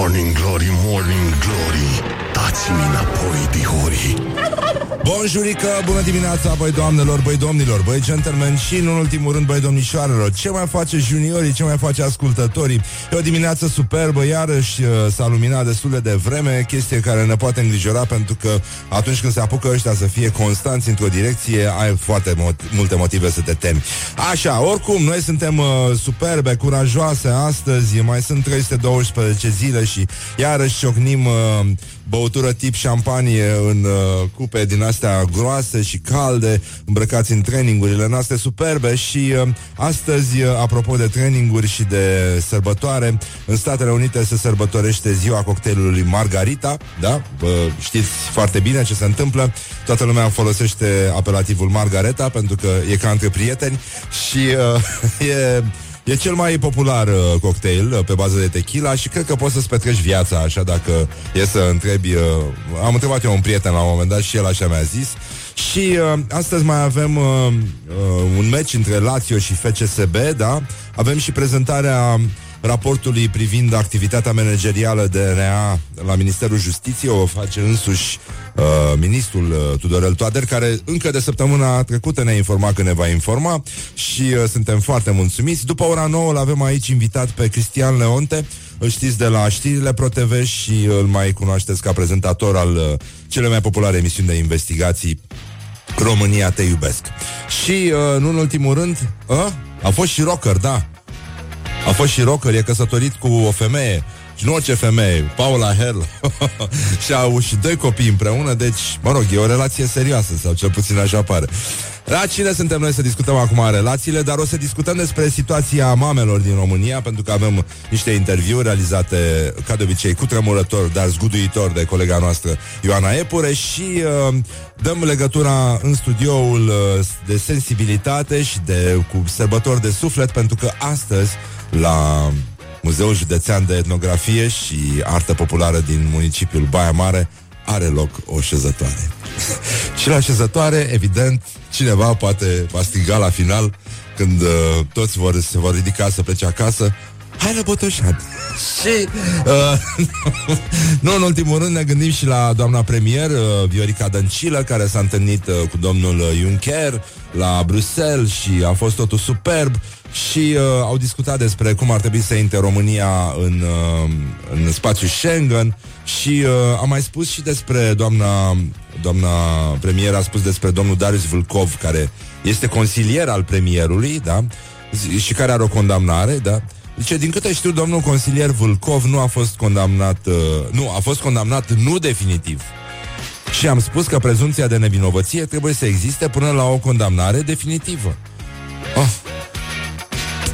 Morning Glory, Morning Glory Dați-mi înapoi, dihori Bonjurică, bună dimineața, băi doamnelor, băi domnilor, băi gentlemen și, în ultimul rând, băi domnișoarelor. Ce mai face juniorii, ce mai face ascultătorii? E o dimineață superbă, iarăși uh, s-a luminat destul de vreme, chestie care ne poate îngrijora pentru că atunci când se apucă ăștia să fie constanți într-o direcție, ai foarte mot- multe motive să te temi. Așa, oricum, noi suntem uh, superbe, curajoase astăzi, mai sunt 312 zile și iarăși ciocnim uh, băutură tip șampanie în uh, cupe din astea groase și calde, îmbrăcați în trainingurile noastre superbe și uh, astăzi, uh, apropo de traininguri și de sărbătoare, în Statele Unite se sărbătorește ziua cocktailului Margarita, da? Uh, știți foarte bine ce se întâmplă, toată lumea folosește apelativul Margareta pentru că e ca între prieteni și uh, e E cel mai popular uh, cocktail uh, pe bază de tequila și cred că poți să-ți petreci viața așa dacă e să întrebi... Uh, am întrebat eu un prieten la un moment dat și el așa mi-a zis. Și uh, astăzi mai avem uh, uh, un meci între Lazio și FCSB, da? Avem și prezentarea raportului privind activitatea managerială de RA la Ministerul Justiției, o face însuși uh, ministrul uh, Tudorel Toader, care încă de săptămâna trecută ne-a informat că ne va informa și uh, suntem foarte mulțumiți. După ora 9 l-avem aici invitat pe Cristian Leonte, îl știți de la știrile ProTV și îl mai cunoașteți ca prezentator al uh, cele mai populare emisiuni de investigații România te iubesc. Și, uh, nu în ultimul rând, uh, a fost și rocker, da. A fost și rocker, e căsătorit cu o femeie și nu orice femeie, Paula Herl Și au și doi copii împreună Deci, mă rog, e o relație serioasă Sau cel puțin așa pare. La cine suntem noi să discutăm acum relațiile, dar o să discutăm despre situația mamelor din România, pentru că avem niște interviuri realizate, ca de obicei, cu tremurător, dar zguduitor de colega noastră Ioana Epure și uh, dăm legătura în studioul uh, de sensibilitate și de cu sărbători de suflet, pentru că astăzi, la Muzeul Județean de Etnografie și Artă Populară din municipiul Baia Mare, are loc o șezătoare. și la șezătoare, evident, cineva poate va striga la final când uh, toți vor, se vor ridica să plece acasă. Hai la Botoșan! și, uh, nu în ultimul rând, ne gândim și la doamna premier, uh, Viorica Dăncilă, care s-a întâlnit uh, cu domnul Juncker la Bruxelles și a fost totul superb și uh, au discutat despre cum ar trebui să intre România în, uh, în spațiul Schengen și uh, am mai spus și despre doamna, doamna premier, a spus despre domnul Darius Vâlcov, care este consilier al premierului, da? Și care are o condamnare, da? Zice, din câte știu, domnul consilier Vâlcov nu a fost condamnat, uh, nu, a fost condamnat nu definitiv. Și am spus că prezumția de nevinovăție trebuie să existe până la o condamnare definitivă. Oh.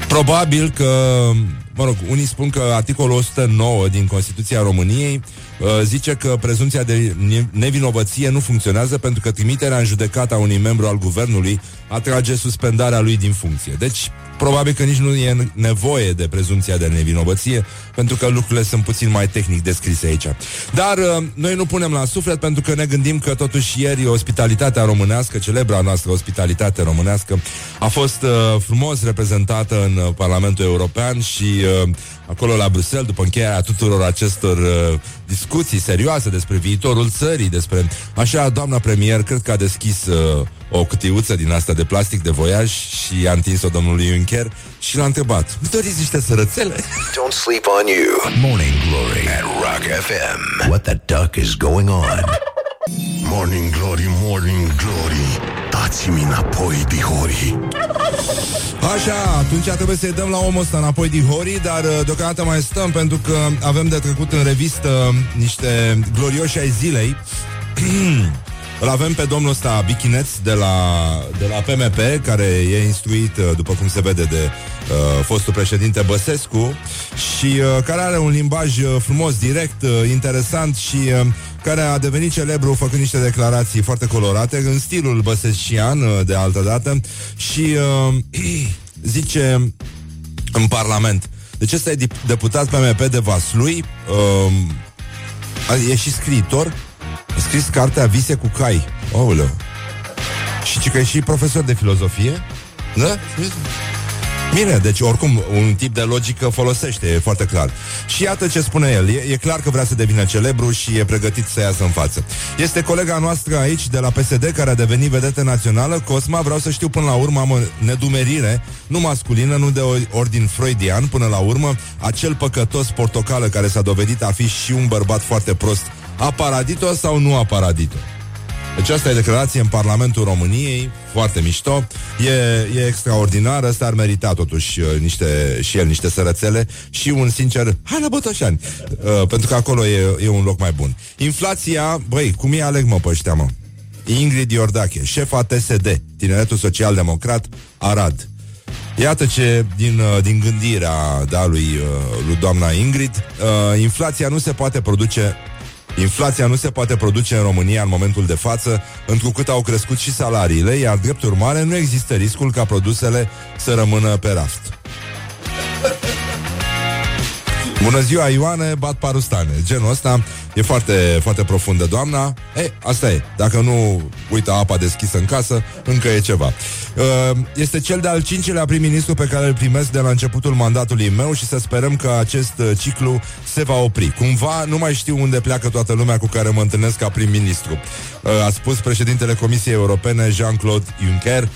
Probabil că, mă rog, unii spun că articolul 109 din Constituția României uh, zice că prezumția de nevinovăție nu funcționează pentru că trimiterea în judecată a unui membru al guvernului atrage suspendarea lui din funcție. Deci, probabil că nici nu e nevoie de prezumția de nevinovăție, pentru că lucrurile sunt puțin mai tehnic descrise aici. Dar uh, noi nu punem la suflet pentru că ne gândim că totuși ieri ospitalitatea românească, celebra noastră ospitalitate românească, a fost uh, frumos reprezentată în uh, Parlamentul European și uh, acolo la Bruxelles, după încheierea tuturor acestor uh, discuții serioase despre viitorul țării, despre... Așa, doamna premier, cred că a deschis uh, o cutiuță din asta de plastic de voiaj și a întins-o domnului Juncker și l-a întrebat, nu doriți niște sărățele? Don't sleep on you Morning Glory at Rock FM What the duck is going on? Morning Glory, Morning Glory Dați-mi înapoi, dihori Așa, atunci trebuie să-i dăm la omul ăsta înapoi dihorii, dar uh, deocamdată mai stăm pentru că avem de trecut în revistă niște glorioși ai zilei. Îl avem pe domnul ăsta Bichineț de la, de la PMP, care e instruit, uh, după cum se vede, de uh, fostul președinte Băsescu și uh, care are un limbaj uh, frumos, direct, uh, interesant și uh, care a devenit celebru făcând niște declarații foarte colorate în stilul băsescian uh, de altă dată și uh, zice în Parlament deci ăsta e deputat PMP de Vaslui uh, e și scriitor a scris cartea Vise cu cai. Oulă. Și că e și profesor de filozofie. Da? Bine, deci oricum un tip de logică folosește, e foarte clar. Și iată ce spune el. E, e clar că vrea să devină celebru și e pregătit să iasă în față. Este colega noastră aici de la PSD care a devenit vedetă națională, Cosma. Vreau să știu până la urmă am o nedumerire, nu masculină, nu de ordin freudian, până la urmă, acel păcătos portocală care s-a dovedit a fi și un bărbat foarte prost. A paradit-o sau nu a paradit-o? Deci asta e declarație în Parlamentul României, foarte mișto, e, e extraordinar, ăsta ar merita totuși uh, niște, și el niște sărățele și un sincer, hai la Botoșani, uh, pentru că acolo e, e un loc mai bun. Inflația, băi, cum e aleg mă pe ăștia, mă? Ingrid Iordache, șefa TSD, Tineretul Social Democrat, Arad. Iată ce, din, uh, din gândirea da, lui, uh, lui doamna Ingrid, uh, inflația nu se poate produce Inflația nu se poate produce în România în momentul de față, întrucât au crescut și salariile, iar drept urmare nu există riscul ca produsele să rămână pe raft. Bună ziua, Ioane, bat parustane. Genul ăsta e foarte, foarte profundă, doamna. E, asta e. Dacă nu uită apa deschisă în casă, încă e ceva. Uh, este cel de-al cincilea prim-ministru pe care îl primesc de la începutul mandatului meu și să sperăm că acest uh, ciclu se va opri. Cumva nu mai știu unde pleacă toată lumea cu care mă întâlnesc ca prim-ministru. Uh, a spus președintele Comisiei Europene Jean-Claude Juncker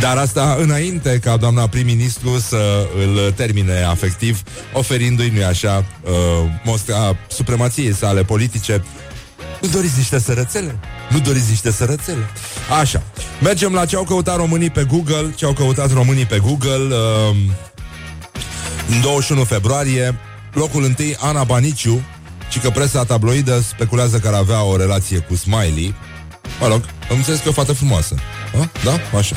dar asta înainte ca doamna prim-ministru să îl termine afectiv, oferindu-i, nu așa, uh, mostra supremației sale politice. Nu doriți niște sărățele? Nu doriți niște sărățele? Așa. Mergem la ce au căutat românii pe Google. Ce au căutat românii pe Google. Uh, în 21 februarie, locul întâi, Ana Baniciu, și că presa tabloidă speculează că ar avea o relație cu Smiley. Mă rog, am înțeles că e o fată frumoasă. A? Da? Așa.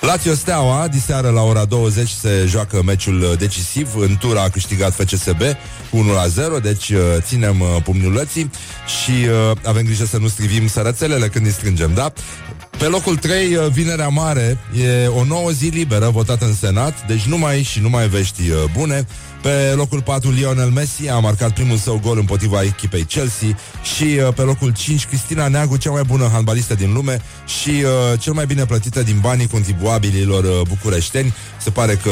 Lazio Steaua, diseară la ora 20 se joacă meciul decisiv. În tura a câștigat FCSB cu 1-0, deci uh, ținem uh, pumniulății și uh, avem grijă să nu strivim sărățelele când îi strângem, da? Pe locul 3, Vinerea Mare, e o nouă zi liberă votată în Senat, deci numai și numai vești bune. Pe locul 4, Lionel Messi a marcat primul său gol împotriva echipei Chelsea și uh, pe locul 5, Cristina Neagu, cea mai bună handbalistă din lume și uh, cel mai bine plătită din banii contribuabililor uh, bucureșteni. Se pare că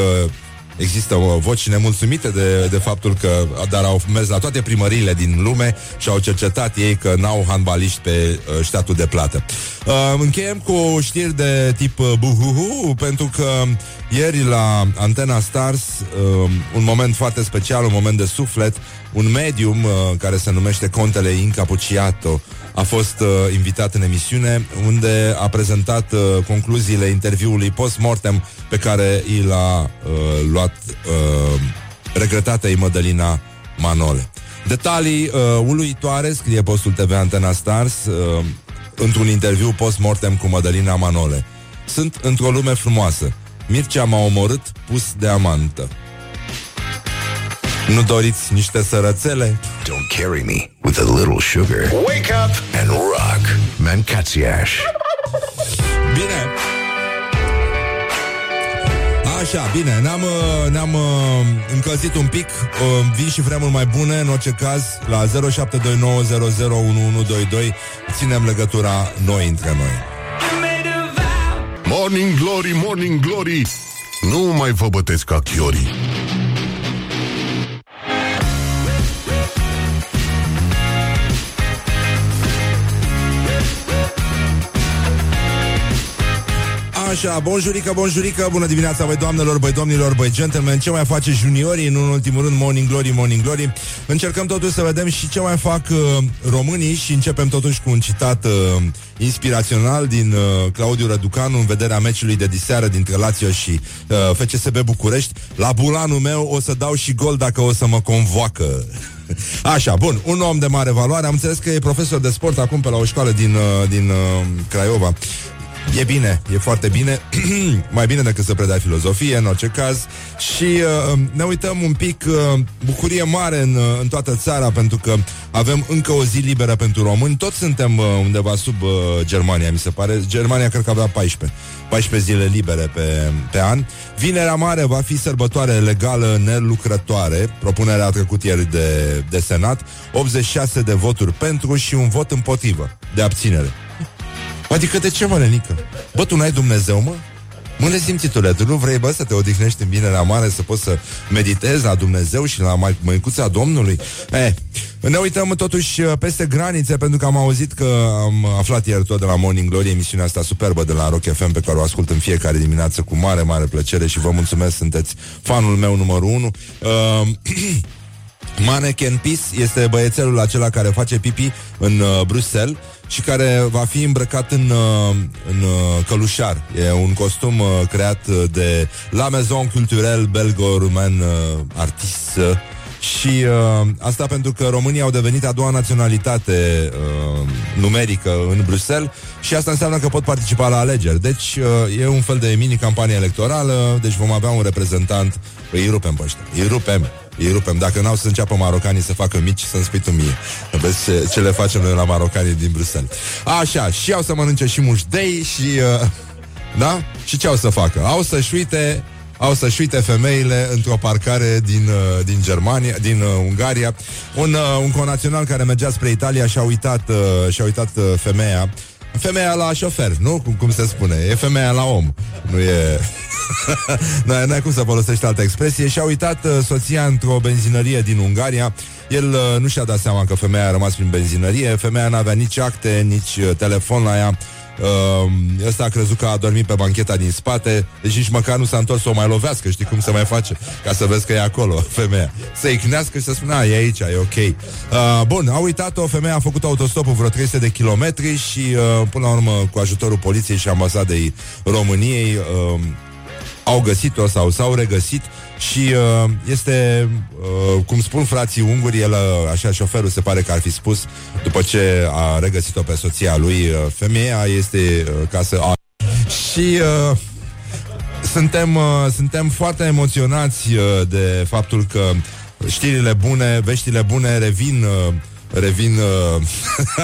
Există o voci nemulțumite de, de faptul că dar au mers la toate primăriile din lume și au cercetat ei că n-au handbaliști pe uh, ștatul de plată. Uh, încheiem cu știri de tip uh, buhuhu, pentru că ieri la Antena Stars, uh, un moment foarte special, un moment de suflet, un medium uh, care se numește Contele Incapuciato, a fost uh, invitat în emisiune unde a prezentat uh, concluziile interviului post-mortem pe care i l-a uh, luat uh, regretata Mădălina Manole. Detalii uh, uluitoare, scrie postul TV Antena Stars, uh, într-un interviu post-mortem cu Mădălina Manole. Sunt într-o lume frumoasă. Mircea m-a omorât pus de amantă. Nu doriți niște sărățele? Don't carry me with a little sugar. Wake up and rock. Mancațiaș. Bine. Așa, bine, ne-am, uh, ne-am uh, încălzit un pic uh, Vin și vremuri mai bune În orice caz, la 0729001122 Ținem legătura noi între noi Morning Glory, Morning Glory Nu mai vă bătesc ca chiorii Așa, bonjurică, bonjurică, bună dimineața, băi doamnelor, băi domnilor, băi gentlemen. Ce mai face juniorii, în ultimul rând, Morning Glory, Morning Glory. Încercăm totuși să vedem și ce mai fac uh, românii Și începem totuși cu un citat uh, inspirațional din uh, Claudiu Răducanu În vederea meciului de diseară dintre Lazio și uh, FCSB București. La bulanul meu o să dau și gol dacă o să mă convoacă. Așa, bun, un om de mare valoare. Am înțeles că e profesor de sport acum pe la o școală din, uh, din uh, Craiova E bine, e foarte bine Mai bine decât să predai filozofie În orice caz. Și uh, ne uităm un pic uh, Bucurie mare în, uh, în toată țara Pentru că avem încă o zi liberă pentru români. Toți suntem uh, undeva sub uh, Germania, mi se pare. Germania cred că avea 14 14 zile libere pe, pe an. Vinerea mare va fi sărbătoare legală nelucrătoare. Propunerea a trecut ieri de, de Senat. 86 de voturi pentru și un vot împotrivă De abținere Adică de ce, mă, Lenică? Bă, tu n-ai Dumnezeu, mă? Mă simțitule, tu nu vrei, bă, să te odihnești în binerea mare, să poți să meditezi la Dumnezeu și la măicuța Domnului? Eh, ne uităm totuși uh, peste granițe, pentru că am auzit că am aflat ieri tot de la Morning Glory, emisiunea asta superbă de la Rock FM, pe care o ascult în fiecare dimineață cu mare, mare plăcere și vă mulțumesc, sunteți fanul meu numărul unu. Uh, Mannequin Peace este băiețelul acela care face pipi în uh, Bruxelles și care va fi îmbrăcat în, uh, în uh, călușar. E un costum uh, creat de La Maison Culturelle Belgo-Rumen uh, Artist și uh, asta pentru că România au devenit a doua naționalitate uh, numerică în Bruxelles și asta înseamnă că pot participa la alegeri. Deci uh, e un fel de mini-campanie electorală, deci vom avea un reprezentant, îi rupem pe ăștia, îi rupem îi rupem. Dacă n-au să înceapă marocanii să facă mici, să-mi spui tu mie. Vezi ce, ce le facem noi la marocanii din Bruxelles. Așa, și au să mănânce și muștei și... Uh, da? Și ce au să facă? Au să-și uite au să-și uite femeile într-o parcare din, uh, din Germania, din uh, Ungaria. Un, uh, un conațional care mergea spre Italia și-a uitat, uh, și-a uitat uh, femeia. Femeia la șofer, nu? Cum, cum se spune? E femeia la om. Nu e... nu ai cum să folosești altă expresie și a uitat uh, soția într-o benzinărie din Ungaria. El uh, nu și-a dat seama că femeia a rămas prin benzinărie, femeia n-avea nici acte, nici uh, telefon la ea. Uh, ăsta a crezut că a dormit pe bancheta din spate Deci nici măcar nu s-a întors să o mai lovească Știi cum se mai face? Ca să vezi că e acolo femeia Să-i cânească și să spună, e aici, e ok uh, Bun, a uitat-o, femeia a făcut autostopul vreo 300 de kilometri Și uh, până la urmă, cu ajutorul poliției și ambasadei României uh, au găsit-o sau s-au regăsit și uh, este, uh, cum spun frații unguri, el, uh, așa, șoferul se pare că ar fi spus, după ce a regăsit-o pe soția lui, uh, femeia este uh, ca să... A... Și uh, suntem, uh, suntem foarte emoționați uh, de faptul că știrile bune, veștile bune revin uh, revin uh,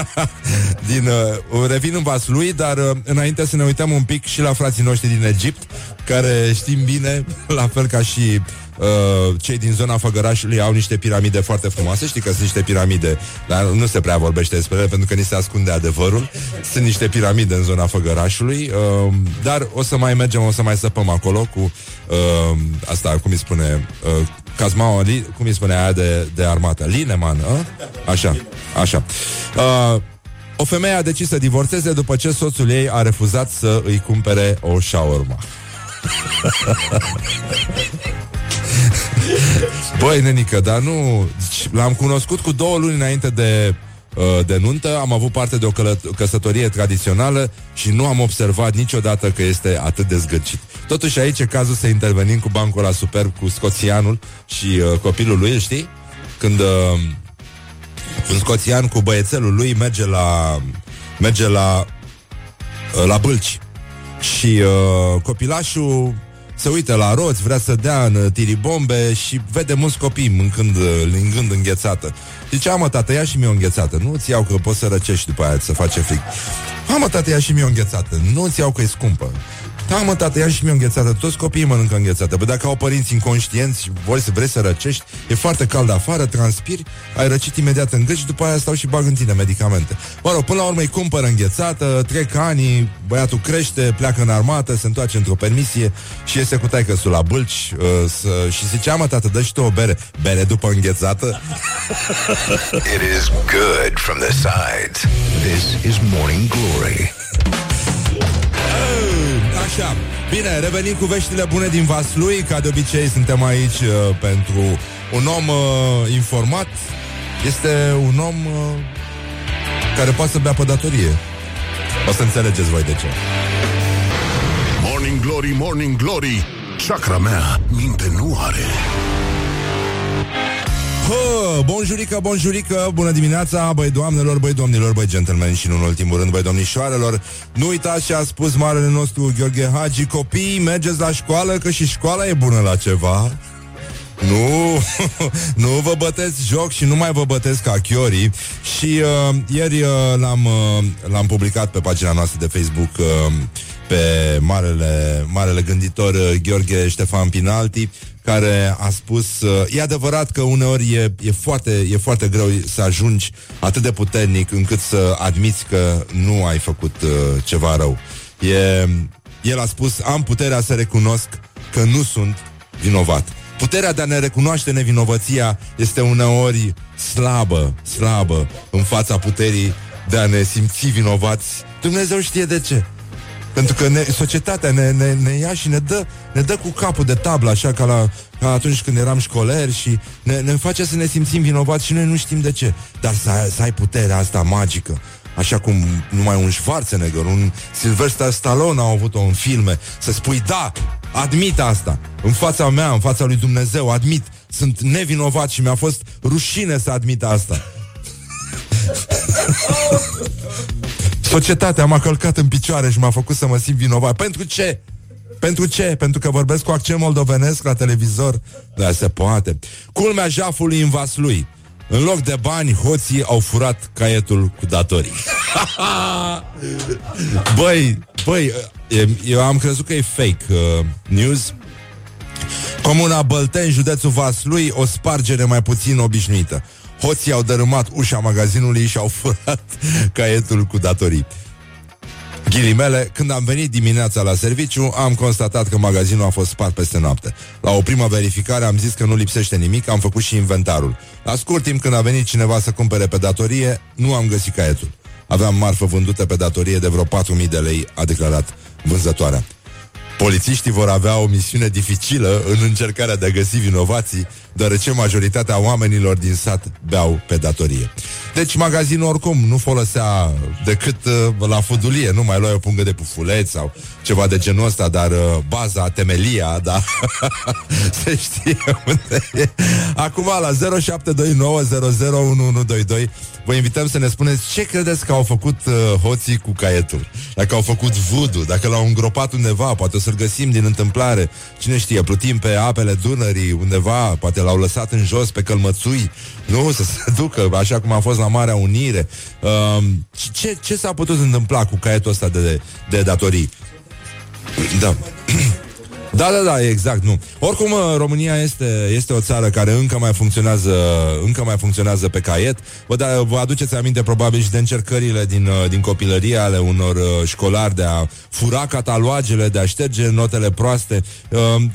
din uh, revin în lui, dar uh, înainte să ne uităm un pic și la frații noștri din Egipt, care știm bine, la fel ca și uh, cei din zona Făgărașului au niște piramide foarte frumoase. Știi că sunt niște piramide, dar nu se prea vorbește despre ele pentru că ni se ascunde adevărul. Sunt niște piramide în zona Făgărașului, uh, dar o să mai mergem, o să mai săpăm acolo cu uh, asta, cum îi spune, uh, Cazmaua, li, cum îi spune aia de, de armată? Lineman, a? Așa, așa. Uh, o femeie a decis să divorțeze după ce soțul ei a refuzat să îi cumpere o shawarma. Băi, nenică, dar nu... L-am cunoscut cu două luni înainte de, uh, de nuntă, am avut parte de o călă- căsătorie tradițională și nu am observat niciodată că este atât de zgârcit. Totuși aici e cazul să intervenim cu bancul la superb, cu scoțianul și uh, copilul lui, știi? Când uh, un scoțian cu băiețelul lui merge la merge la uh, la bâlci și uh, copilașul se uită la roți, vrea să dea în tiribombe și vede mulți copii mâncând, lingând înghețată. Zice, mă, tată, ia și mie o înghețată. Nu-ți iau că poți să răcești după aia, să face frig. mă, tată, ia și mie o înghețată. Nu-ți iau că e scumpă. Da, mă, tată, ia și mie înghețată. Toți copiii mănâncă înghețată. Bă, dacă au părinți inconștienți și voi să vrei să răcești, e foarte cald afară, transpiri, ai răcit imediat în gât și după aia stau și bag în tine medicamente. Mă rog, până la urmă îi cumpără înghețată, trec ani, băiatul crește, pleacă în armată, se întoarce într-o permisie și iese cu taică la bâlci uh, să, și zice, mă, tată, dă și tu o bere. Bere după înghețată? It is good from the sides. This is Morning Glory. Așa, bine, revenim cu veștile bune din Vaslui. Ca de obicei suntem aici uh, pentru un om uh, informat. Este un om uh, care poate să bea pe datorie O să înțelegeți voi de ce. Morning Glory, Morning Glory. Chakra mea minte nu are Hă, bonjurică, bonjurică, bună dimineața, băi doamnelor, băi domnilor, băi gentlemen și în ultimul rând, băi domnișoarelor. Nu uitați ce a spus marele nostru Gheorghe Hagi, copii, mergeți la școală, că și școala e bună la ceva. Nu, nu vă băteți joc și nu mai vă băteți ca chiorii Și uh, ieri uh, l-am, uh, l-am publicat pe pagina noastră de Facebook uh, Pe marele, marele gânditor uh, Gheorghe Ștefan Pinalti care a spus uh, e adevărat că uneori e, e, foarte, e foarte greu să ajungi atât de puternic încât să admiți că nu ai făcut uh, ceva rău. E, el a spus, am puterea să recunosc că nu sunt vinovat. Puterea de a ne recunoaște nevinovăția este uneori slabă, slabă în fața puterii de a ne simți vinovați. Dumnezeu știe de ce. Pentru că ne, societatea ne, ne, ne ia și ne dă, ne dă cu capul de tablă, așa ca, la, ca atunci când eram școleri și ne, ne face să ne simțim vinovați și noi nu știm de ce. Dar să, să ai puterea asta magică, așa cum numai un Schwarzenegger, un Sylvester Stallone au avut-o în filme, să spui, da, admit asta, în fața mea, în fața lui Dumnezeu, admit, sunt nevinovat și mi-a fost rușine să admit asta. Societatea m-a călcat în picioare și m-a făcut să mă simt vinovat. Pentru ce? Pentru ce? Pentru că vorbesc cu accent moldovenesc la televizor? Da, se poate. Culmea jafului în vas lui. În loc de bani, hoții au furat caietul cu datorii. băi, băi, eu am crezut că e fake uh, news. Comuna Bălteni, județul Vaslui, o spargere mai puțin obișnuită. Hoții au dărâmat ușa magazinului și au furat caietul cu datorii. Ghilimele, când am venit dimineața la serviciu, am constatat că magazinul a fost spart peste noapte. La o primă verificare am zis că nu lipsește nimic, am făcut și inventarul. La scurt timp, când a venit cineva să cumpere pe datorie, nu am găsit caietul. Aveam marfă vândută pe datorie de vreo 4.000 de lei, a declarat vânzătoarea. Polițiștii vor avea o misiune dificilă în încercarea de a găsi vinovații, deoarece majoritatea oamenilor din sat beau pe datorie. Deci magazinul oricum nu folosea decât uh, la fudulie, nu mai luai o pungă de pufuleți sau ceva de genul ăsta, dar uh, baza, temelia, da, se știe unde e. Acum la 0729001122 vă invităm să ne spuneți ce credeți că au făcut uh, hoții cu caietul. Dacă au făcut vudu, dacă l-au îngropat undeva, poate o să-l găsim din întâmplare. Cine știe, plutim pe apele Dunării undeva, poate l-au lăsat în jos pe călmățui, nu, să se ducă, așa cum a fost la Marea Unire. Uh, ce, ce s-a putut întâmpla cu caietul ăsta de, de datorii? Da. Da, da, da, exact, nu. Oricum, uh, România este, este o țară care încă mai funcționează, încă mai funcționează pe caiet. Vă, da, vă aduceți aminte probabil și de încercările din, uh, din copilărie ale unor uh, școlari de a fura cataloagele, de a șterge notele proaste.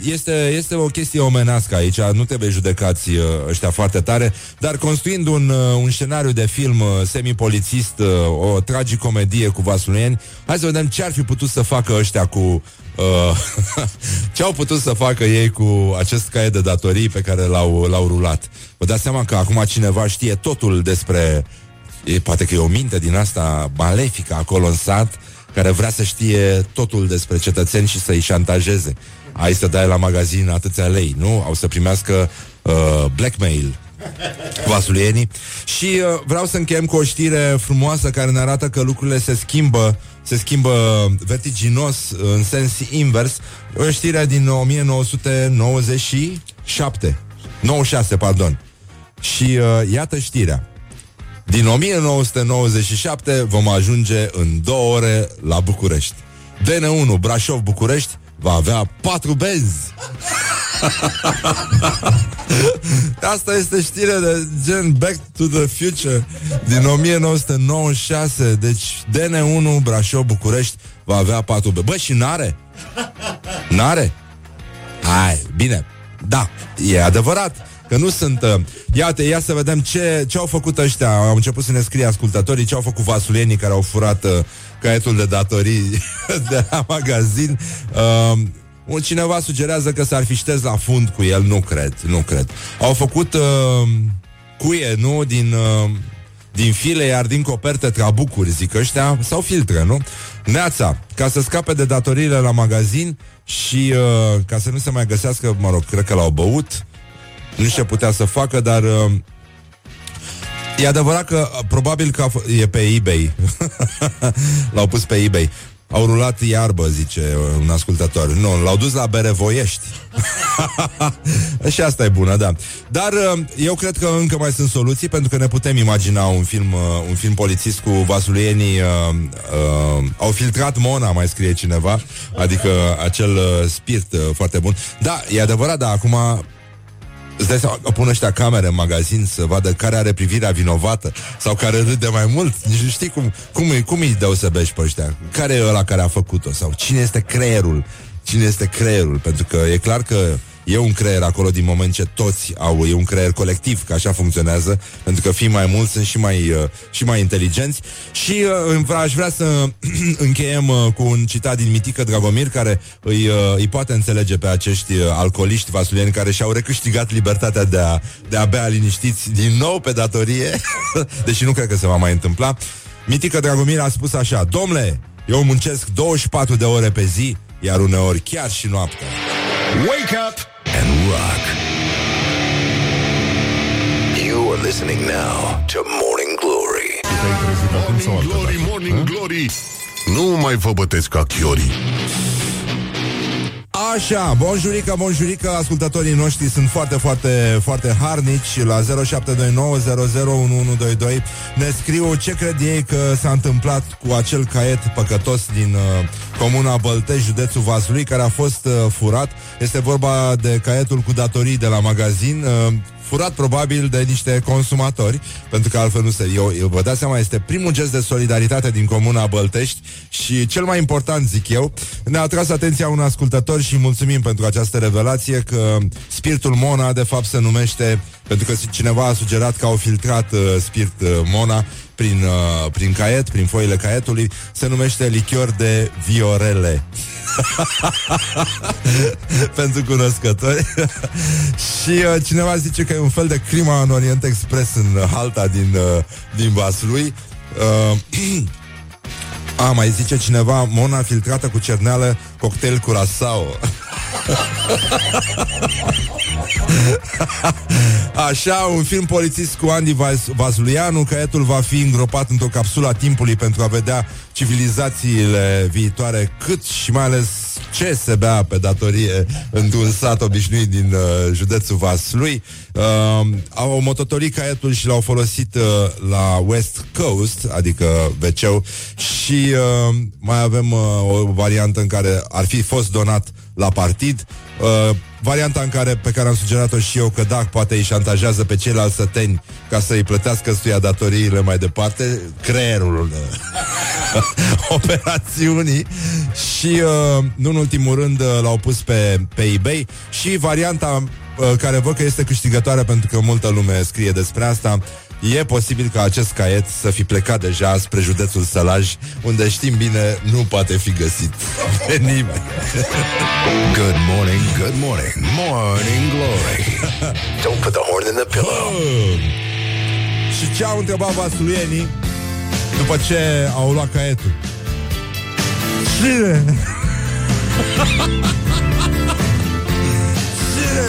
Este, este o chestie omenească aici, nu trebuie judecați ăștia foarte tare, dar construind un, un scenariu de film semi-polițist, o tragicomedie cu vasulieni, hai să vedem ce ar fi putut să facă ăștia cu Uh, ce au putut să facă ei cu acest caiet de datorii pe care l-au, l-au rulat. Vă dați seama că acum cineva știe totul despre... E, poate că e o minte din asta malefică acolo în sat care vrea să știe totul despre cetățeni și să-i șantajeze. Ai să dai la magazin atâția lei, nu? Au să primească uh, blackmail vasulienii. Și uh, vreau să încheiem cu o știre frumoasă care ne arată că lucrurile se schimbă se schimbă vertiginos în sens invers. O știre din 1997 96, pardon. Și uh, iată știrea. Din 1997 vom ajunge în două ore la București. DN1 Brașov-București va avea patru benzi. Asta este știre de gen Back to the Future din 1996. Deci DN1 Brașov București va avea patru benzi. Bă, și n-are? N-are? Hai, bine. Da, e adevărat că nu sunt... Uh, iată, ia să vedem ce, ce au făcut ăștia. Au început să ne scrie ascultătorii ce au făcut vasulienii care au furat uh, caietul de datorii de la magazin. Uh, un cineva sugerează că s-ar fi șters la fund cu el, nu cred, nu cred. Au făcut uh, cuie, nu, din, uh, din file, iar din coperte trabucuri, zic ăștia, sau filtre, nu? Neața, ca să scape de datoriile la magazin și uh, ca să nu se mai găsească, mă rog, cred că l-au băut, nu știu ce putea să facă, dar uh, E adevărat că uh, probabil că f- e pe eBay. L-au pus pe eBay. Au rulat iarbă, zice uh, un ascultător. Nu, l-au dus la Berevoiești. și asta e bună, da. Dar uh, eu cred că încă mai sunt soluții, pentru că ne putem imagina un film, un film polițist cu vasulienii. Uh, uh, au filtrat Mona, mai scrie cineva, adică acel uh, spirit uh, foarte bun. Da, e adevărat, dar acum Îți dai seama că pun ăștia camere în magazin să vadă care are privirea vinovată sau care râde mai mult. Nici nu știi cum, cum, cum îi deosebești pe ăștia. Care e ăla care a făcut-o? Sau cine este creierul? Cine este creierul? Pentru că e clar că E un creier acolo din moment ce toți au, e un creier colectiv, că așa funcționează, pentru că fii mai mulți sunt și mai, uh, și mai inteligenți. Și uh, aș vrea să încheiem uh, cu un citat din Mitică Dragomir, care îi, uh, îi poate înțelege pe acești uh, alcooliști vasulieni care și-au recâștigat libertatea de a, de a bea liniștiți din nou pe datorie, deși nu cred că se va mai întâmpla. Mitică Dragomir a spus așa, Domnule, eu muncesc 24 de ore pe zi, iar uneori chiar și noaptea. Wake up and rock. You are listening now to Morning Glory. Morning Glory, Morning Glory. Nu mai vă bătesc ca chiorii. Așa, bonjurică, bonjurică, ascultătorii noștri sunt foarte, foarte, foarte harnici la 0729001122 ne scriu ce cred ei că s-a întâmplat cu acel caiet păcătos din uh, comuna Băltești, județul Vaslui, care a fost uh, furat. Este vorba de caietul cu datorii de la magazin. Uh, furat probabil de niște consumatori, pentru că altfel nu se... Eu, eu vă dați seama, este primul gest de solidaritate din comuna Băltești și cel mai important, zic eu, ne-a atras atenția un ascultător și mulțumim pentru această revelație că spiritul Mona de fapt se numește, pentru că cineva a sugerat că au filtrat uh, spirit uh, Mona prin, uh, prin caiet, prin foile caietului, se numește lichior de viorele. pentru cunoscători. și uh, cineva zice că e un fel de crima în Orient Express în halta din, uh, din Vaslui. Uh, a, mai zice cineva Mona filtrată cu cerneală Cocktail curasao Așa, un film polițist cu Andy Vas- Vazluianu Caietul va fi îngropat într-o capsulă a timpului Pentru a vedea civilizațiile viitoare Cât și mai ales ce se bea pe datorie Într-un sat obișnuit din uh, județul Vaslui. Uh, Au mototorit caietul și l-au folosit uh, la West Coast Adică wc Și uh, mai avem uh, o variantă în care ar fi fost donat la partid. Uh, Varianta în care, pe care am sugerat-o și eu Că da, poate îi șantajează pe ceilalți săteni Ca să îi plătească stuia datoriile mai departe Creierul uh, operațiunii. Și uh, nu în ultimul rând uh, L-au pus pe, pe eBay. Și varianta uh, care văd că este câștigătoare Pentru că multă lume scrie despre asta E posibil ca acest caiet să fi plecat deja spre județul Sălaj, unde știm bine nu poate fi găsit de nimeni. Good morning, good morning, morning glory. Don't put the horn in the pillow. Și ce au întrebat vasulienii după ce au luat caietul? Cine? Cine?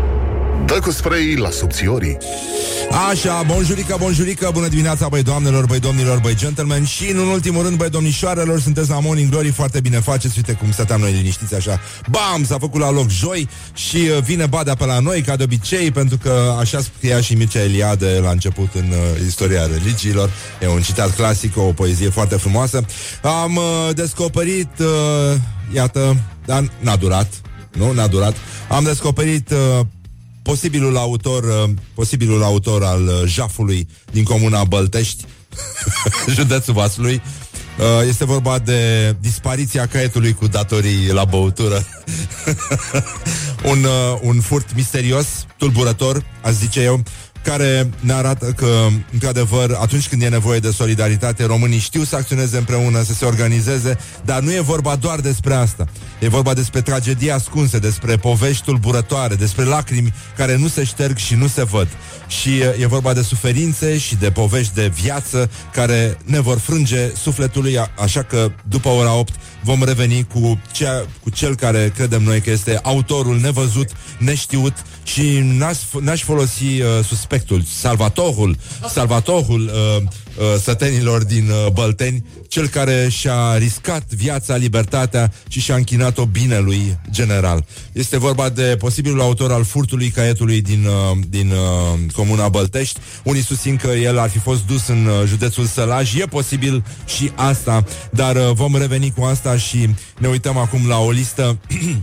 Dă cu spray la subțiorii. Așa, bonjurică, bonjurică, bună dimineața, băi doamnelor, băi domnilor, băi gentlemen și, în ultimul rând, băi domnișoarelor, sunteți la Morning Glory, foarte bine faceți, uite cum stăteam noi liniștiți așa, bam, s-a făcut la loc joi și uh, vine Badea pe la noi, ca de obicei, pentru că așa scria și Mircea Eliade la început în uh, istoria religiilor, e un citat clasic, o poezie foarte frumoasă. Am uh, descoperit, uh, iată, dar n-a durat, nu, n-a durat, am descoperit uh, posibilul autor, uh, posibilul autor al uh, jafului din comuna Băltești, județul Vaslui. Uh, este vorba de dispariția caietului cu datorii la băutură. un, uh, un furt misterios, tulburător, aș zice eu, care ne arată că, într-adevăr, atunci când e nevoie de solidaritate, românii știu să acționeze împreună, să se organizeze, dar nu e vorba doar despre asta. E vorba despre tragedii ascunse, despre povești tulburătoare, despre lacrimi care nu se șterg și nu se văd. Și e vorba de suferințe și de povești de viață care ne vor frânge sufletului, a- așa că după ora 8 vom reveni cu, cea, cu cel care credem noi că este autorul nevăzut, neștiut și n-aș, n-aș folosi uh, suspense suspectul, salvatorul, salvatorul uh, uh, sătenilor din uh, Bălteni, cel care și-a riscat viața, libertatea și și-a închinat-o binelui general. Este vorba de posibilul autor al furtului caietului din, uh, din uh, comuna Băltești. Unii susțin că el ar fi fost dus în uh, județul Sălaj. E posibil și asta, dar uh, vom reveni cu asta și ne uităm acum la o listă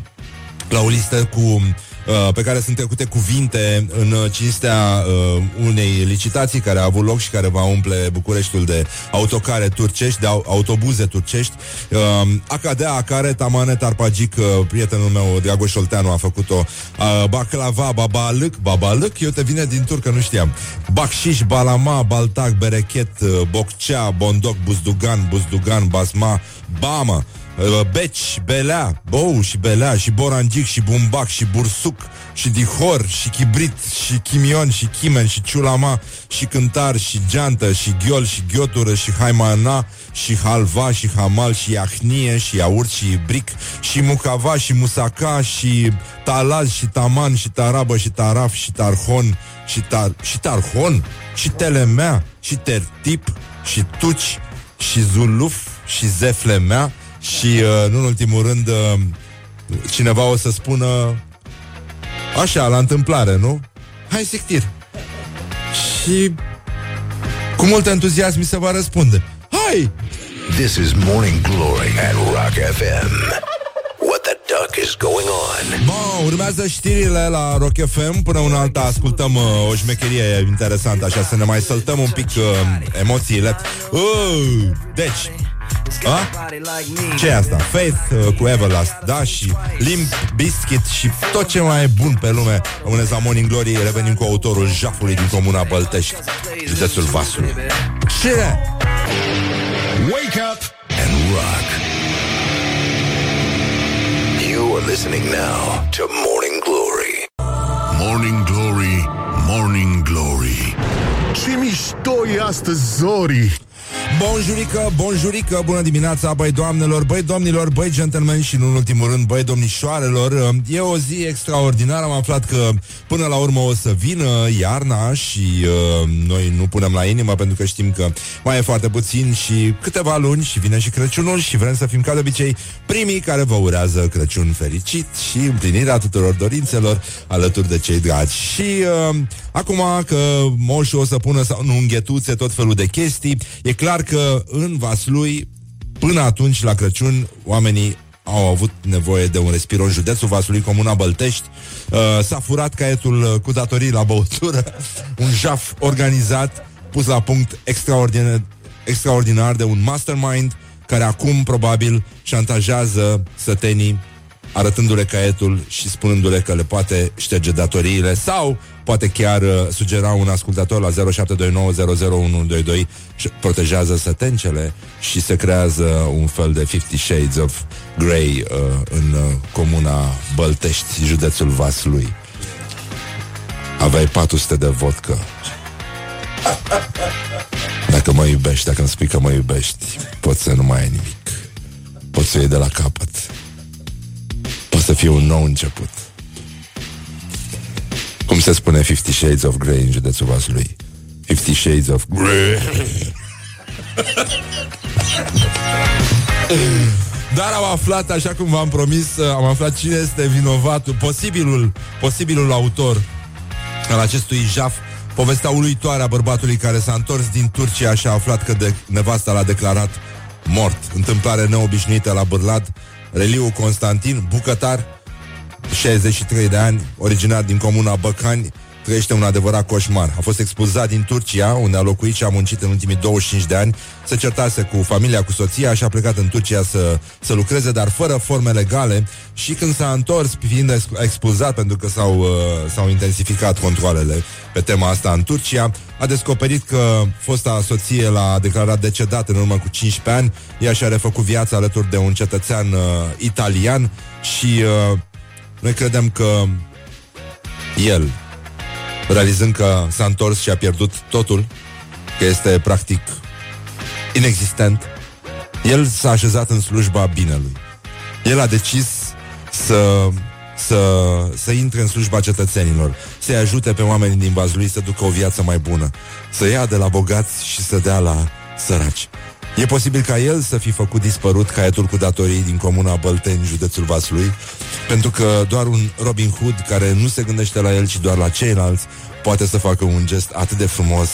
la o listă cu Uh, pe care sunt trecute cuvinte în uh, cinstea uh, unei licitații care a avut loc și care va umple Bucureștiul de autocare turcești, de autobuze turcești. Uh, Acadea, care Tamane Tarpagic, uh, prietenul meu, Dragoș Olteanu, a făcut-o. Uh, baclava, babalâc, babalâc, eu te vine din turcă, nu știam. Bacșiș, balama, baltac, berechet, uh, boccea, bondoc, buzdugan, buzdugan, basma, bama. Uh, beci, Belea, Bou și Belea și Borangic și Bumbac și Bursuc și Dihor și Chibrit și Chimion și Chimen și Ciulama și Cântar și Geantă și Ghiol și Ghiotură și Haimana și Halva și Hamal și Iahnie și Iaurt și Bric și Mucava și Musaca și Talaz și Taman și Tarabă și Taraf și Tarhon și, tar- și Tarhon și Telemea și Tertip și Tuci și Zuluf și Zeflemea și, uh, nu în ultimul rând, uh, cineva o să spună așa, la întâmplare, nu? Hai, sectir. Și cu mult entuziasm mi se va răspunde. Hai! This is Morning Glory at Rock FM. What the duck is going on? Bun, urmează știrile la Rock FM Până una alta ascultăm uh, o șmecherie interesantă Așa să ne mai săltăm un pic uh, emoțiile uh, Deci, a? ce e asta? Faith uh, cu Everlast, da? Și Limp Biscuit și tot ce mai e bun pe lume Rămâneți la Morning Glory, revenim cu autorul Jafului din comuna Băltești Județul Vasului Ce? Wake up and rock. You are listening now to Morning Glory. Morning Glory, Morning Glory. Ce mișto e astăzi, Zori! Bonjurică, bonjurică, bună dimineața, băi doamnelor, băi domnilor, băi gentlemen și, în ultimul rând, băi domnișoarelor. E o zi extraordinară, am aflat că până la urmă o să vină iarna și uh, noi nu punem la inimă pentru că știm că mai e foarte puțin și câteva luni și vine și Crăciunul și vrem să fim ca de obicei primii care vă urează Crăciun fericit și împlinirea tuturor dorințelor alături de cei dragi. Și uh, acum că moșul o să pună sau în unghetuțe tot felul de chestii, e clar că în Vaslui, până atunci, la Crăciun, oamenii au avut nevoie de un respiro în județul Vaslui, comuna Băltești. Uh, s-a furat caietul uh, cu datorii la băutură, un jaf organizat, pus la punct extraordinar, extraordinar de un mastermind care acum probabil șantajează sătenii arătându-le caietul și spunându-le că le poate șterge datoriile sau poate chiar uh, sugera un ascultator la 0729001122 și protejează sătencele și se creează un fel de Fifty Shades of Grey uh, în uh, comuna Băltești, județul Vaslui. Aveai 400 de vodcă. Dacă mă iubești, dacă îmi spui că mă iubești, poți să nu mai ai nimic. Poți să iei de la capăt. Poți să fie un nou început. Cum se spune Fifty Shades of Grey în județul Vaslui? Fifty Shades of Grey. Dar am aflat, așa cum v-am promis, am aflat cine este vinovatul, posibilul, posibilul autor al acestui jaf, povestea uluitoare a bărbatului care s-a întors din Turcia și a aflat că de nevasta l-a declarat mort. Întâmplare neobișnuită la Bârlad, Reliu Constantin, bucătar, 63 de ani, originar din comuna Băcani, trăiește un adevărat coșmar. A fost expulzat din Turcia, unde a locuit și a muncit în ultimii 25 de ani, se certase cu familia, cu soția și a plecat în Turcia să, să lucreze, dar fără forme legale. Și când s-a întors, fiind ex- expulzat pentru că s-au, uh, s-au intensificat controlele pe tema asta în Turcia, a descoperit că fosta soție l-a declarat decedat în urmă cu 15 ani, ea și-a refăcut viața alături de un cetățean uh, italian și uh, noi credem că el, realizând că s-a întors și a pierdut totul, că este practic inexistent, el s-a așezat în slujba binelui. El a decis să să, să intre în slujba cetățenilor, să-i ajute pe oamenii din Vazlui să ducă o viață mai bună, să ia de la bogați și să dea la săraci. E posibil ca el să fi făcut dispărut caietul cu datorii din comuna Bălteni, județul Vaslui, pentru că doar un Robin Hood care nu se gândește la el, ci doar la ceilalți, poate să facă un gest atât de frumos,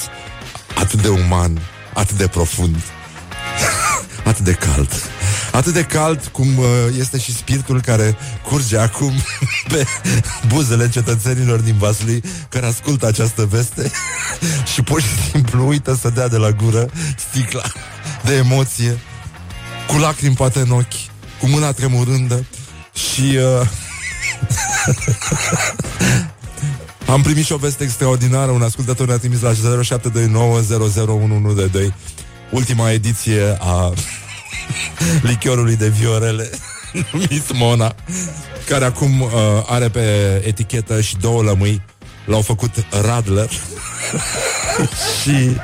atât de uman, atât de profund, atât de cald. Atât de cald cum uh, este și spiritul care curge acum pe buzele cetățenilor din Vaslui care ascultă această veste și pur și simplu uită să dea de la gură sticla de emoție, cu lacrimi poate în ochi, cu mâna tremurândă și... Uh, Am primit și o veste extraordinară Un ascultător ne-a trimis la 0729 Ultima ediție a lichiorului de viorele numit Mona, care acum uh, are pe etichetă și două lămâi. L-au făcut Radler. și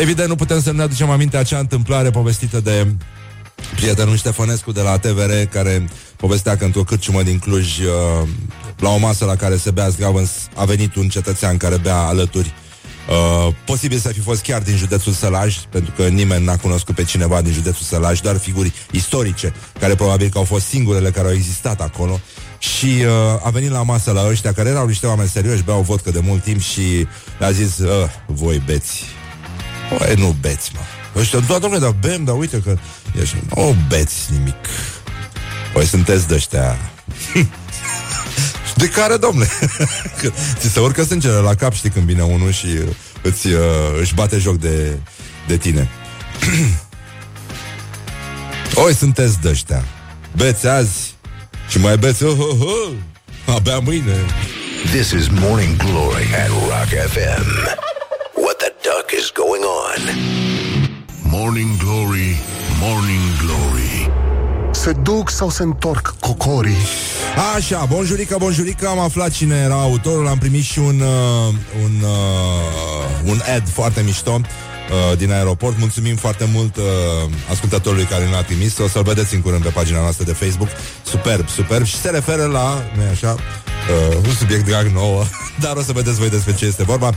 evident nu putem să ne aducem aminte acea întâmplare povestită de prietenul Ștefănescu de la TVR, care povestea că într-o cârciumă din Cluj, uh, la o masă la care se bea zgavâns, a venit un cetățean care bea alături Uh, posibil să fi fost chiar din județul Sălaj, pentru că nimeni n-a cunoscut pe cineva din județul Sălaj, doar figuri istorice, care probabil că au fost singurele care au existat acolo. Și uh, a venit la masă la ăștia, care erau niște oameni serioși, beau vodcă de mult timp și le-a zis, uh, voi beți. Păi nu beți, mă. Ăștia, da, domnule, dar bem, dar uite că... Ești, nu beți nimic. Păi sunteți de ăștia De care, domnule? ți se urcă sângele la cap, știi, când vine unul și uh, îți, uh, își bate joc de, de tine. Oi, sunteți de ăștia. Beți azi și mai beți, oh, oh, oh, abia mâine. This is Morning Glory at Rock FM. What the duck is going on? Morning Glory, Morning Glory. Se duc sau se întorc cocorii? Așa, bonjurică, bonjurică, am aflat cine era autorul, am primit și un, uh, un, uh, un ad foarte mișto uh, din aeroport. Mulțumim foarte mult uh, ascultătorului care ne-a trimis. O să-l vedeți în curând pe pagina noastră de Facebook. Superb, superb. Și se referă la, nu așa, uh, un subiect drag nouă, dar o să vedeți voi despre ce este vorba.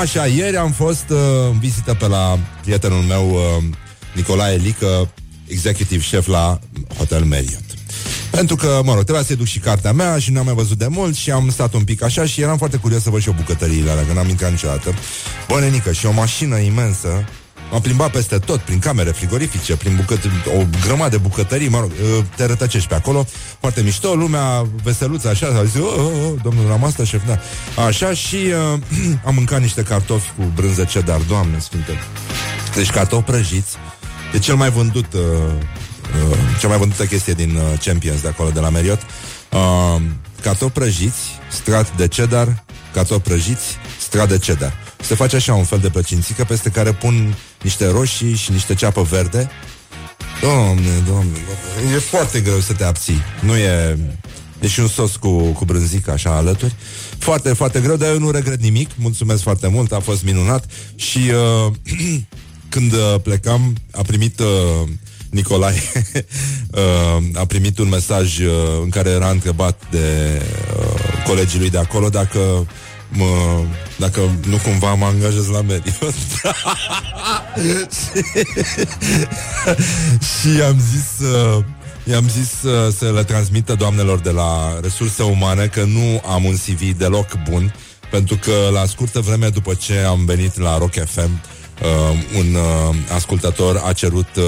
Așa, ieri am fost uh, în vizită pe la prietenul meu, uh, Nicolae Lică, executive chef la Hotel Marriott. Pentru că, mă rog, trebuia să-i duc și cartea mea și n-am mai văzut de mult și am stat un pic așa și eram foarte curios să văd și o bucătăriile alea, că n-am intrat niciodată. Bă, nenică, și o mașină imensă M-am plimbat peste tot, prin camere frigorifice, prin bucăt- o grămadă de bucătării, mă rog, ă, te rătăcești pe acolo, foarte mișto, lumea veseluță, așa, s-a zis, oh, oh, oh, domnul Ramasta, șef, da. Așa, și uh, am mâncat niște cartofi cu brânză cedar, doamne sfinte. Deci cartofi prăjiți, e cel mai vândut uh, uh, cea mai vândută chestie din uh, Champions de acolo, de la Marriott. Uh, cartofi prăjiți, strat de cheddar, cartofi prăjiți, strat de cheddar. Se face așa un fel de plăcințică peste care pun niște roșii și niște ceapă verde. Doamne, doamne, doamne, e foarte greu să te abții. Nu e... E și un sos cu, cu brânzică așa alături. Foarte, foarte greu, dar eu nu regret nimic. Mulțumesc foarte mult, a fost minunat. Și uh, când uh, plecam, a primit uh, Nicolae uh, a primit un mesaj uh, în care era întrebat de uh, colegii lui de acolo dacă mă, dacă nu cumva mă angajez la mediu. și am zis uh, I-am zis uh, să le transmită doamnelor de la resurse umane că nu am un CV deloc bun, pentru că la scurtă vreme după ce am venit la Rock FM, uh, un uh, ascultător a cerut uh,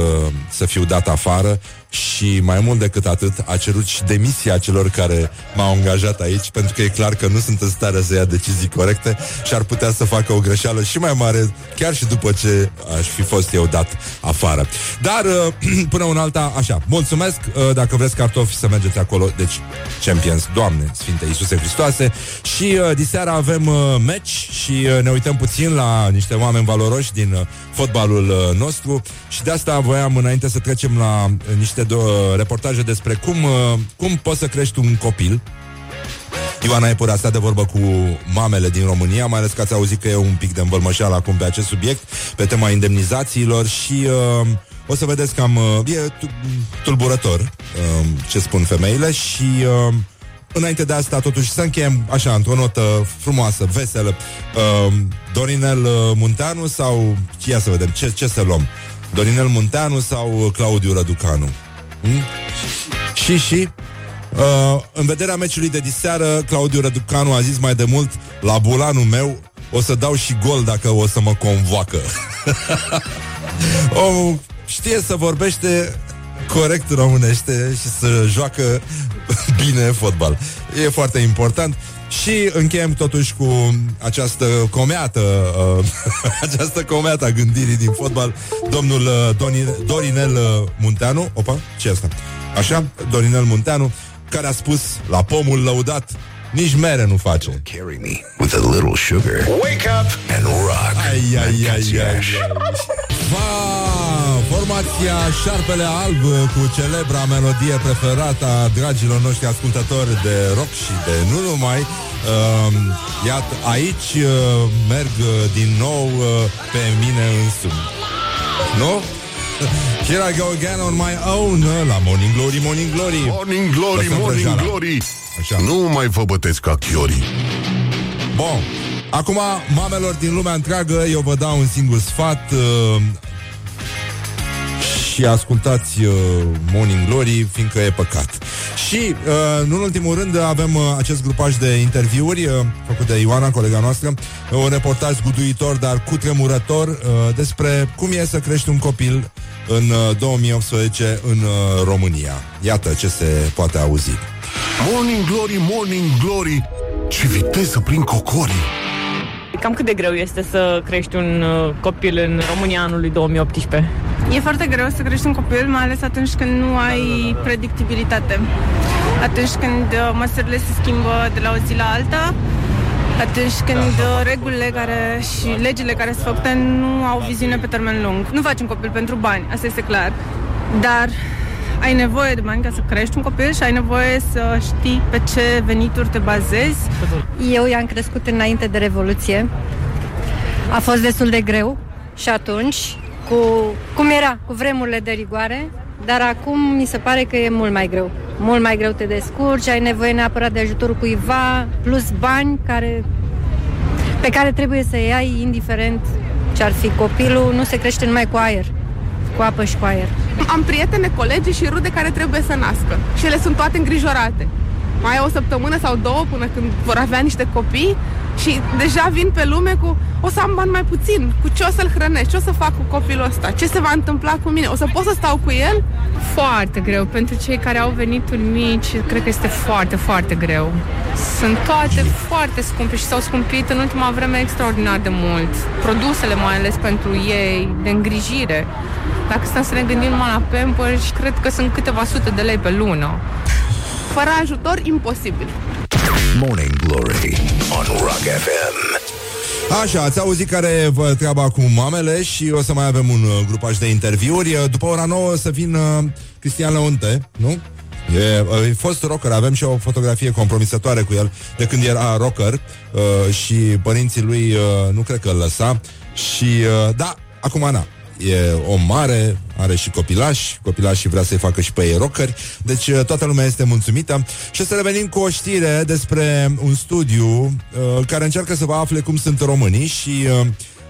să fiu dat afară și mai mult decât atât a cerut și demisia celor care m-au angajat aici pentru că e clar că nu sunt în stare să ia decizii corecte și ar putea să facă o greșeală și mai mare chiar și după ce aș fi fost eu dat afară. Dar uh, până un alta, așa, mulțumesc uh, dacă vreți cartofi să mergeți acolo, deci Champions, Doamne, Sfinte Iisuse Hristoase și uh, diseară avem uh, match și uh, ne uităm puțin la niște oameni valoroși din uh, fotbalul uh, nostru și de asta voiam înainte să trecem la uh, niște niște două reportaje despre cum, uh, cum poți să crești un copil. Ioana Epur a stat de vorbă cu mamele din România, mai ales că ați auzit că e un pic de învălmășeală acum pe acest subiect, pe tema indemnizațiilor și uh, o să vedeți că am, uh, e tulburător uh, ce spun femeile și uh, înainte de asta, totuși, să încheiem așa, într-o notă frumoasă, veselă. Uh, Dorinel uh, Munteanu sau... Ia să vedem, ce, ce să luăm? Dorinel Munteanu sau Claudiu Răducanu? Hmm? Și, și, uh, în vederea meciului de diseară, Claudiu Răducanu a zis mai de mult, la bulanul meu o să dau și gol dacă o să mă convoacă. o, știe să vorbește corect românește și să joacă bine fotbal. E foarte important. Și încheiem totuși cu această comeată, uh, această comeată a gândirii din fotbal, domnul uh, Doni, Dorinel uh, Munteanu. Opa, ce asta? Așa, Dorinel Munteanu, care a spus la pomul lăudat nici mere nu face. Carry me with a little sugar. Wake up and rock. Ai, ai, ai, ai, ai. Va, formația Șarpele Alb cu celebra melodie preferată a dragilor noștri ascultători de rock și de nu numai. Uh, iată, aici uh, merg uh, din nou uh, pe mine însumi. Nu? Here I go again on my own La Morning Glory, Morning Glory Morning Glory, Lăsăm Morning vrăjala. Glory Așa. Nu mai vă bătesc ca chiori Bun Acum, mamelor din lumea întreagă Eu vă dau un singur sfat uh, Și ascultați uh, Morning Glory Fiindcă e păcat Și, uh, nu în ultimul rând Avem uh, acest grupaj de interviuri uh, Făcut de Ioana, colega noastră Un reportaj zguduitor, dar cutremurător uh, Despre cum e să crești un copil în 2018 uh, în uh, România. Iată ce se poate auzi. Morning Glory, Morning Glory, ce viteză prin cocorii! Cam cât de greu este să crești un uh, copil în România anului 2018? E foarte greu să crești un copil, mai ales atunci când nu ai predictibilitate. Atunci când măsurile se schimbă de la o zi la alta, atunci când da. regulile care și legile care sunt făcute nu au viziune pe termen lung. Nu faci un copil pentru bani, asta este clar. Dar ai nevoie de bani ca să crești un copil și ai nevoie să știi pe ce venituri te bazezi. Eu i-am crescut înainte de Revoluție. A fost destul de greu și atunci, cu cum era, cu vremurile de rigoare, dar acum mi se pare că e mult mai greu. Mult mai greu te descurci, ai nevoie neapărat de ajutorul cuiva, plus bani care, pe care trebuie să iei indiferent ce ar fi copilul, nu se crește numai cu aer, cu apă și cu aer. Am prietene, colegi și rude care trebuie să nască și ele sunt toate îngrijorate. Mai e o săptămână sau două până când vor avea niște copii și deja vin pe lume cu o să am bani mai puțin, cu ce o să-l hrănesc, ce o să fac cu copilul ăsta, ce se va întâmpla cu mine, o să pot să stau cu el? Foarte greu. Pentru cei care au venituri mici, cred că este foarte, foarte greu. Sunt toate foarte scumpe și s-au scumpit în ultima vreme extraordinar de mult. Produsele mai ales pentru ei, de îngrijire. Dacă stăm să ne gândim numai la Pampers, cred că sunt câteva sute de lei pe lună. Fără ajutor, imposibil. Morning Glory on Rock FM. Așa, ați auzit care vă treaba cu mamele și o să mai avem un uh, grupaj de interviuri. Uh, după ora 9 să vină uh, Cristian Leonte, nu? E, e fost rocker, avem și o fotografie compromisătoare cu el de când era rocker uh, și părinții lui uh, nu cred că îl lăsa și uh, da, acum na, e om mare, are și copilași, copilașii vrea să-i facă și pe ei rockeri, deci uh, toată lumea este mulțumită. Și o să revenim cu o știre despre un studiu uh, care încearcă să vă afle cum sunt românii și uh,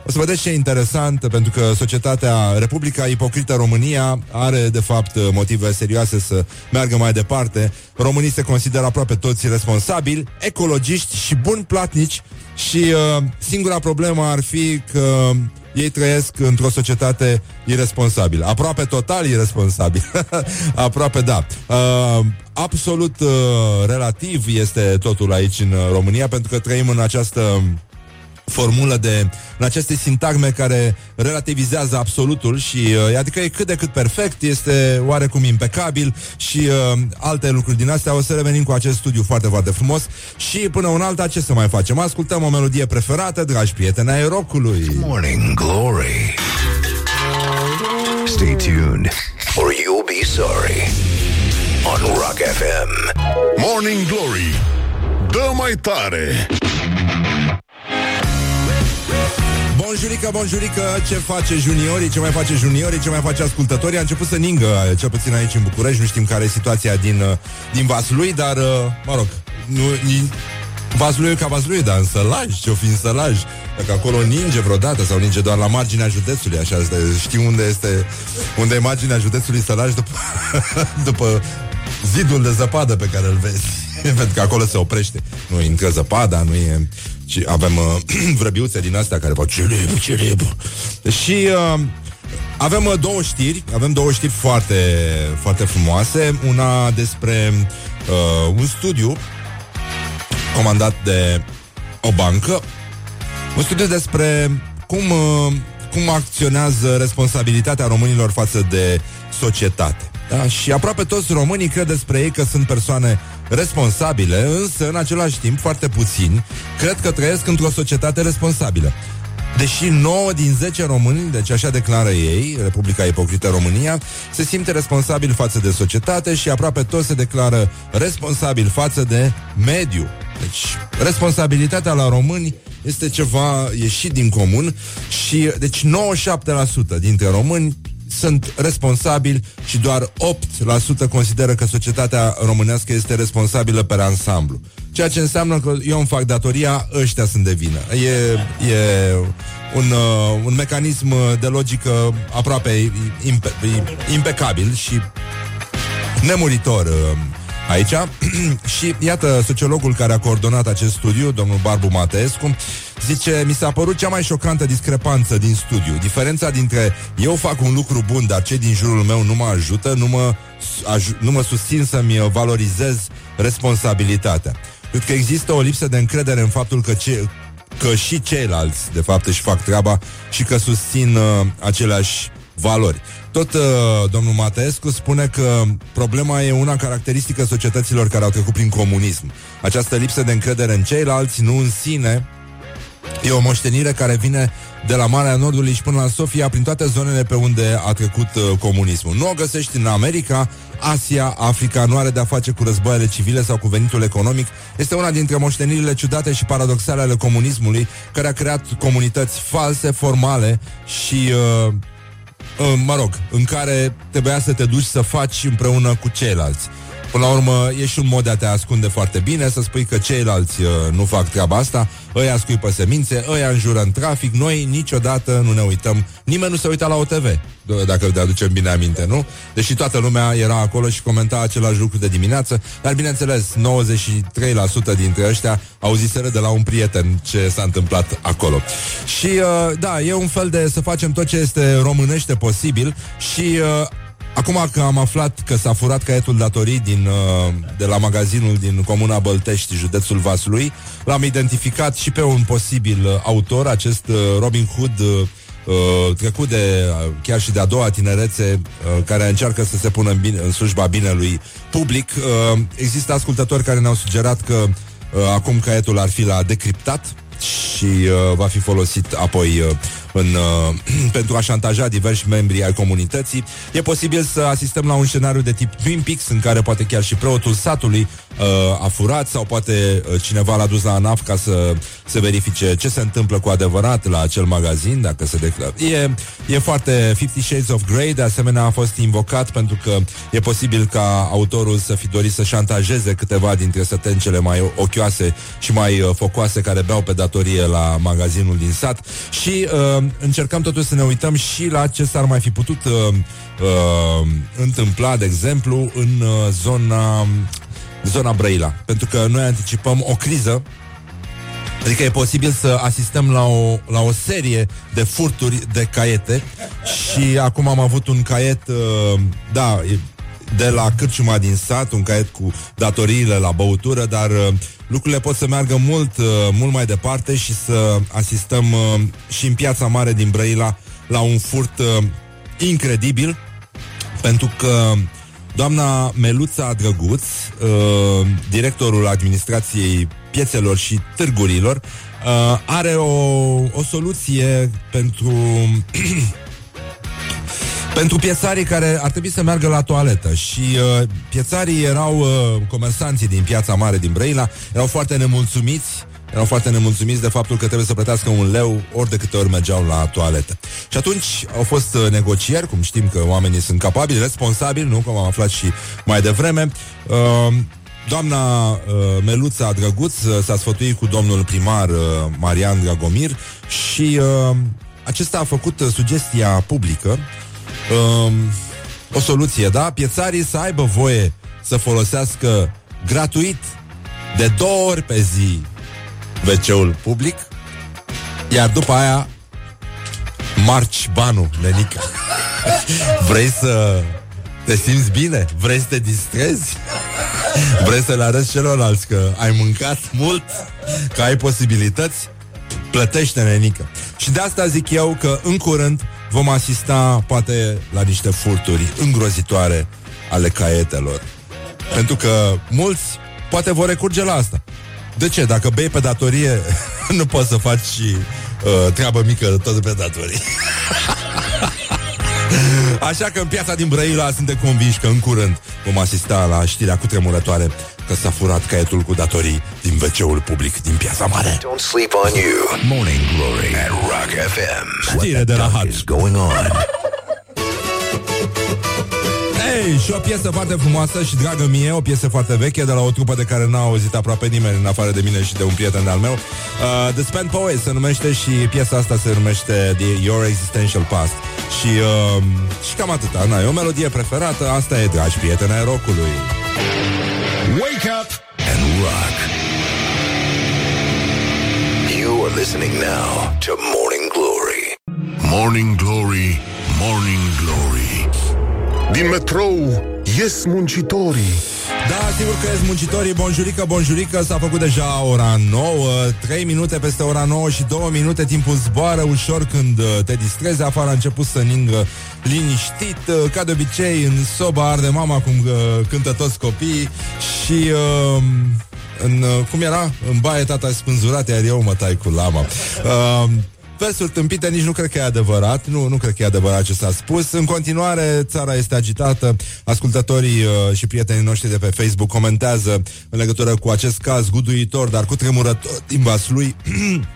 o să vedeți ce e interesant, pentru că societatea Republica Ipocrită România are, de fapt, motive serioase să meargă mai departe. Românii se consideră aproape toți responsabili, ecologiști și buni platnici și uh, singura problemă ar fi că ei trăiesc într-o societate irresponsabilă. Aproape total irresponsabil. Aproape da. Uh, absolut uh, relativ este totul aici în România, pentru că trăim în această formulă de, în aceste sintagme care relativizează absolutul și uh, adică e cât de cât perfect, este oarecum impecabil și uh, alte lucruri din astea. O să revenim cu acest studiu foarte, foarte frumos și până un alta ce să mai facem? Ascultăm o melodie preferată, dragi prieteni ai rockului. Morning Glory Stay tuned or you'll be sorry on Rock FM. Morning Glory Dă mai tare Bonjurică, bonjurică, ce face juniorii, ce mai face juniorii, ce mai face ascultătorii. A început să ningă, cel puțin aici în București, nu știm care e situația din, uh, din Vaslui, dar, uh, mă rog, nu, ni, Vaslui ca Vaslui, dar în sălaj, ce-o fi în sălaj Dacă acolo ninge vreodată sau ninge doar la marginea județului Așa este, știi unde este Unde e marginea județului Sălaj după, după zidul de zăpadă pe care îl vezi Pentru că acolo se oprește Nu intră zăpada, nu e și avem uh, vrăbiuțe din astea care fac cilib, cilib. Și uh, avem uh, două știri, avem două știri foarte, foarte frumoase. Una despre uh, un studiu comandat de o bancă, un studiu despre cum, uh, cum acționează responsabilitatea românilor față de societate. Da? Și aproape toți românii cred despre ei că sunt persoane responsabile, însă, în același timp, foarte puțini cred că trăiesc într-o societate responsabilă. Deși 9 din 10 români, deci așa declară ei, Republica Ipocrită România, se simte responsabil față de societate și aproape toți se declară responsabil față de mediu. Deci, responsabilitatea la români este ceva ieșit din comun și, deci, 97% dintre români sunt responsabili și doar 8% consideră că societatea românească este responsabilă pe ansamblu. Ceea ce înseamnă că eu îmi fac datoria, ăștia sunt de vină. E, e un, uh, un mecanism de logică aproape impe, impecabil și nemuritor uh, aici. și iată, sociologul care a coordonat acest studiu, domnul Barbu Mateescu, zice, mi s-a părut cea mai șocantă discrepanță din studiu. Diferența dintre eu fac un lucru bun, dar cei din jurul meu nu mă ajută, nu mă, aj- nu mă susțin să-mi valorizez responsabilitatea. Cred că există o lipsă de încredere în faptul că, ce, că și ceilalți, de fapt, își fac treaba și că susțin uh, aceleași valori. Tot uh, domnul Mateescu spune că problema e una caracteristică societăților care au trecut prin comunism. Această lipsă de încredere în ceilalți, nu în sine, E o moștenire care vine de la Marea Nordului și până la Sofia, prin toate zonele pe unde a trecut uh, comunismul. Nu o găsești în America, Asia, Africa, nu are de-a face cu războaiele civile sau cu venitul economic. Este una dintre moștenirile ciudate și paradoxale ale comunismului, care a creat comunități false, formale și uh, uh, mă rog, în care trebuia să te duci să faci împreună cu ceilalți. Până la urmă, e și un mod de a te ascunde foarte bine, să spui că ceilalți uh, nu fac treaba asta, ăia scuipă semințe, ăia înjură în trafic, noi niciodată nu ne uităm, nimeni nu se uita la OTV, dacă te aducem bine aminte, nu? Deși toată lumea era acolo și comenta același lucru de dimineață, dar bineînțeles, 93% dintre ăștia auziseră de la un prieten ce s-a întâmplat acolo. Și uh, da, e un fel de să facem tot ce este românește posibil și uh, Acum că am aflat că s-a furat caietul datorii din, uh, de la magazinul din Comuna Băltești, județul Vaslui, l-am identificat și pe un posibil uh, autor, acest uh, Robin Hood trecut de chiar și de a doua tinerețe care încearcă să se pună în, bine, în slujba binelui public. Există ascultători care ne-au sugerat că acum caietul ar fi la decriptat și uh, va fi folosit apoi uh, în, uh, pentru a șantaja diversi membri ai comunității. E posibil să asistăm la un scenariu de tip Twin Peaks în care poate chiar și preotul satului uh, a furat sau poate uh, cineva l-a dus la ANAF ca să se verifice ce se întâmplă cu adevărat la acel magazin, dacă se declară. E, e foarte Fifty Shades of Grey, de asemenea a fost invocat pentru că e posibil ca autorul să fi dorit să șantajeze câteva dintre sătencele mai ochioase și mai uh, focoase care beau pe datorie la magazinul din sat și uh, încercăm totuși să ne uităm și la ce s-ar mai fi putut uh, uh, întâmpla, de exemplu, în uh, zona zona Brăila. Pentru că noi anticipăm o criză Adică e posibil să asistăm la o, la o serie de furturi de caiete și acum am avut un caiet, uh, da, de la cârciuma din sat, un caiet cu datoriile la băutură, dar uh, lucrurile pot să meargă mult, uh, mult mai departe și să asistăm uh, și în piața mare din Brăila la un furt uh, incredibil, pentru că doamna Meluța Drăguț, uh, directorul administrației piețelor și târgurilor, uh, are o, o soluție pentru pentru piețarii care ar trebui să meargă la toaletă și uh, piețarii erau uh, comersanții din piața mare din Brăila, erau foarte nemulțumiți erau foarte nemulțumiți de faptul că trebuie să plătească un leu ori de câte ori mergeau la toaletă. Și atunci au fost uh, negocieri, cum știm că oamenii sunt capabili, responsabili, nu? Cum am aflat și mai devreme. Uh, doamna uh, Meluța Drăguț uh, s-a sfătuit cu domnul primar uh, Marian Dragomir și uh, acesta a făcut uh, sugestia publică uh, o soluție, da? Piețarii să aibă voie să folosească gratuit de două ori pe zi wc public, iar după aia marci banul, Lenica. Vrei să te simți bine? Vrei să te distrezi? Vrei să le arăți celorlalți că ai mâncat mult? Că ai posibilități? Plătește, nenică. Și de asta zic eu că în curând vom asista poate la niște furturi îngrozitoare ale caietelor. Pentru că mulți poate vor recurge la asta. De ce? Dacă bei pe datorie, nu poți să faci și uh, treabă mică tot pe datorie. Așa că în piața din Brăila suntem convinși că în curând vom asista la știrea cutremurătoare că s-a furat caietul cu datorii din wc public din piața mare. Don't sleep on you. Morning Glory at Rock FM. Știre de la What Hot. is going on? Ei, și o piesă foarte frumoasă și dragă mie, o piesă foarte veche de la o trupă de care n-a auzit aproape nimeni în afară de mine și de un prieten al meu. Uh, The Spent Poet se numește și piesa asta se numește The Your Existential Past. Și, uh, și cam atâta. Na, e o melodie preferată, asta e, dragi prieteni ai rockului. Wake up and rock. You are listening now to Morning Glory. Morning Glory, Morning Glory Din metrou ies muncitorii Da, sigur că ești muncitorii Bonjurică, bonjurică S-a făcut deja ora 9 3 minute peste ora 9 și 2 minute Timpul zboară ușor când uh, te distrezi Afară a început să ningă liniștit uh, Ca de obicei în soba arde mama Cum uh, cântă toți copiii Și... Uh, în, uh, cum era? În baie tata e spânzurat, iar eu mă tai cu lama. Uh, versuri tâmpite nici nu cred că e adevărat. Nu, nu cred că e adevărat ce s-a spus. În continuare, țara este agitată. Ascultătorii uh, și prietenii noștri de pe Facebook comentează în legătură cu acest caz guduitor, dar cu tremurător din Vaslui.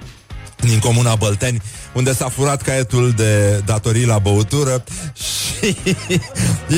din comuna Bălteni, unde s-a furat caietul de datorii la băutură. Și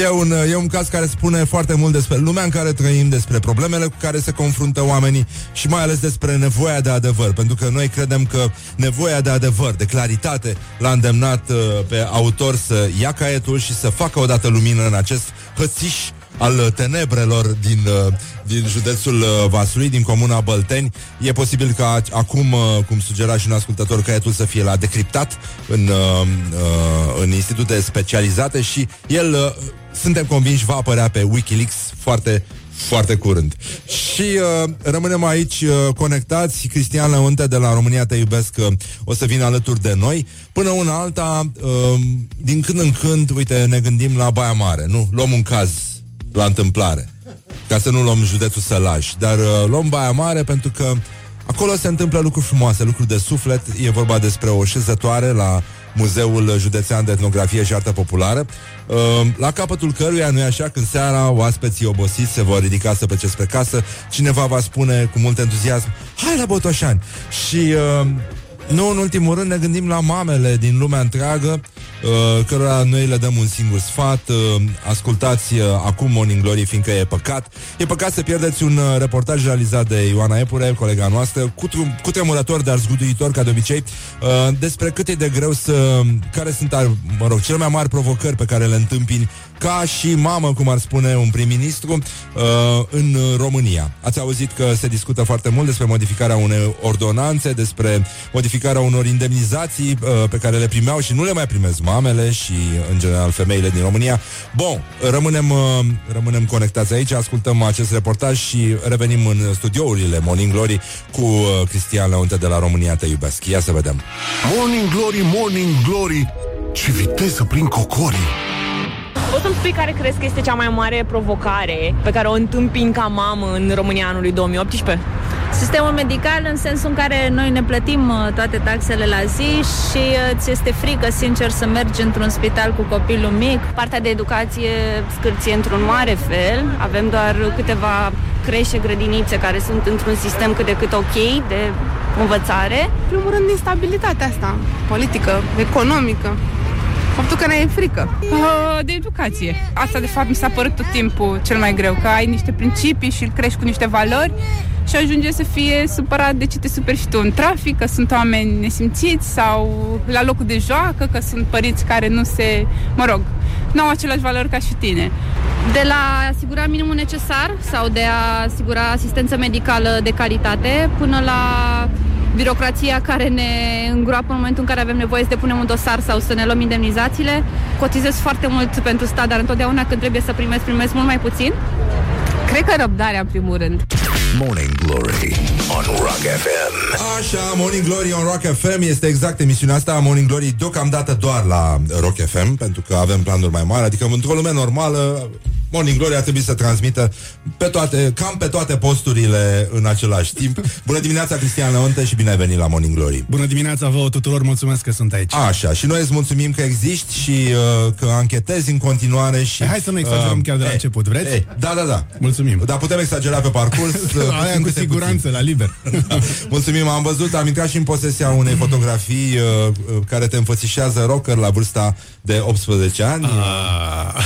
e un, e un caz care spune foarte mult despre lumea în care trăim, despre problemele cu care se confruntă oamenii și mai ales despre nevoia de adevăr, pentru că noi credem că nevoia de adevăr, de claritate, l-a îndemnat uh, pe autor să ia caietul și să facă odată lumină în acest hățiș al tenebrelor din, uh, din județul uh, Vaslui, din comuna Bălteni. E posibil ca acum, uh, cum sugera și un ascultător, caietul să fie la decriptat în, în institute specializate și el, suntem convinși, va apărea pe Wikileaks foarte foarte curând. Și uh, rămânem aici uh, conectați. Cristian Leonte de la România Te Iubesc uh, o să vină alături de noi. Până una alta, uh, din când în când, uite, ne gândim la Baia Mare, nu? Luăm un caz la întâmplare. Ca să nu luăm județul Sălaj. Dar uh, luăm Baia Mare pentru că acolo se întâmplă lucruri frumoase, lucruri de suflet. E vorba despre o șezătoare la Muzeul Județean de Etnografie și Artă Populară, uh, la capătul căruia, nu-i așa, când seara oaspeții obosiți se vor ridica să plece spre casă, cineva va spune cu mult entuziasm, hai la Botoșani! Și uh, nu în ultimul rând ne gândim la mamele din lumea întreagă uh, Cărora noi le dăm un singur sfat uh, Ascultați uh, acum Morning Glory Fiindcă e păcat. E păcat să pierdeți un uh, reportaj realizat de Ioana Epure Colega noastră Cu, tru- cu tremurător, dar zguduitor ca de obicei. Uh, Despre cât e de greu să Care sunt, ar- mă rog, cele mai mari provocări Pe care le întâmpini ca și mamă, cum ar spune un prim-ministru, uh, în România. Ați auzit că se discută foarte mult despre modificarea unei ordonanțe, despre modificarea unor indemnizații uh, pe care le primeau și nu le mai primesc mamele și, în general, femeile din România. Bun, rămânem, uh, rămânem conectați aici, ascultăm acest reportaj și revenim în studiourile Morning Glory cu uh, Cristian Leonte de la România Te Iubesc. Ia să vedem. Morning Glory, Morning Glory Ce viteză prin cocorii Poți să-mi spui care crezi că este cea mai mare provocare pe care o întâmpin ca mamă în România anului 2018? Sistemul medical în sensul în care noi ne plătim uh, toate taxele la zi și uh, ți este frică, sincer, să mergi într-un spital cu copilul mic. Partea de educație scârție într-un mare fel. Avem doar câteva creșe, grădinițe care sunt într-un sistem cât de cât ok de învățare. În primul rând, instabilitatea asta, politică, economică. Faptul că ne e frică. Uh, de educație. Asta, de fapt, mi s-a părut tot timpul cel mai greu, că ai niște principii și îl crești cu niște valori și ajunge să fie supărat de ce te superi și tu în trafic, că sunt oameni nesimțiți sau la locul de joacă, că sunt părinți care nu se, mă rog, nu au aceleași valori ca și tine. De la a asigura minimul necesar sau de a asigura asistență medicală de calitate până la birocrația care ne îngroapă în momentul în care avem nevoie să depunem un dosar sau să ne luăm indemnizațiile. Cotizez foarte mult pentru stat, dar întotdeauna când trebuie să primesc, primesc mult mai puțin. Cred că răbdarea, în primul rând. Morning Glory on Rock FM. Așa, Morning Glory on Rock FM este exact emisiunea asta. Morning Glory deocamdată doar la Rock FM, pentru că avem planuri mai mari. Adică într-o lume normală, Morning Glory ar trebui să transmită pe toate, cam pe toate posturile în același timp. Bună dimineața, Cristian Leonte și bine ai venit la Morning Glory. Bună dimineața vouă tuturor, mulțumesc că sunt aici. Așa, și noi îți mulțumim că existi și uh, că anchetezi în continuare și... E, hai să nu exagerăm uh, chiar de la e, început, vreți? E, da, da, da. Mulțumim. Dar putem exagera pe parcurs. Aia cu siguranță, puțin. la liber. da. Mulțumim, am văzut, am intrat și în posesia unei fotografii uh, uh, care te înfățișează rocker la vârsta de 18 ani. Ah.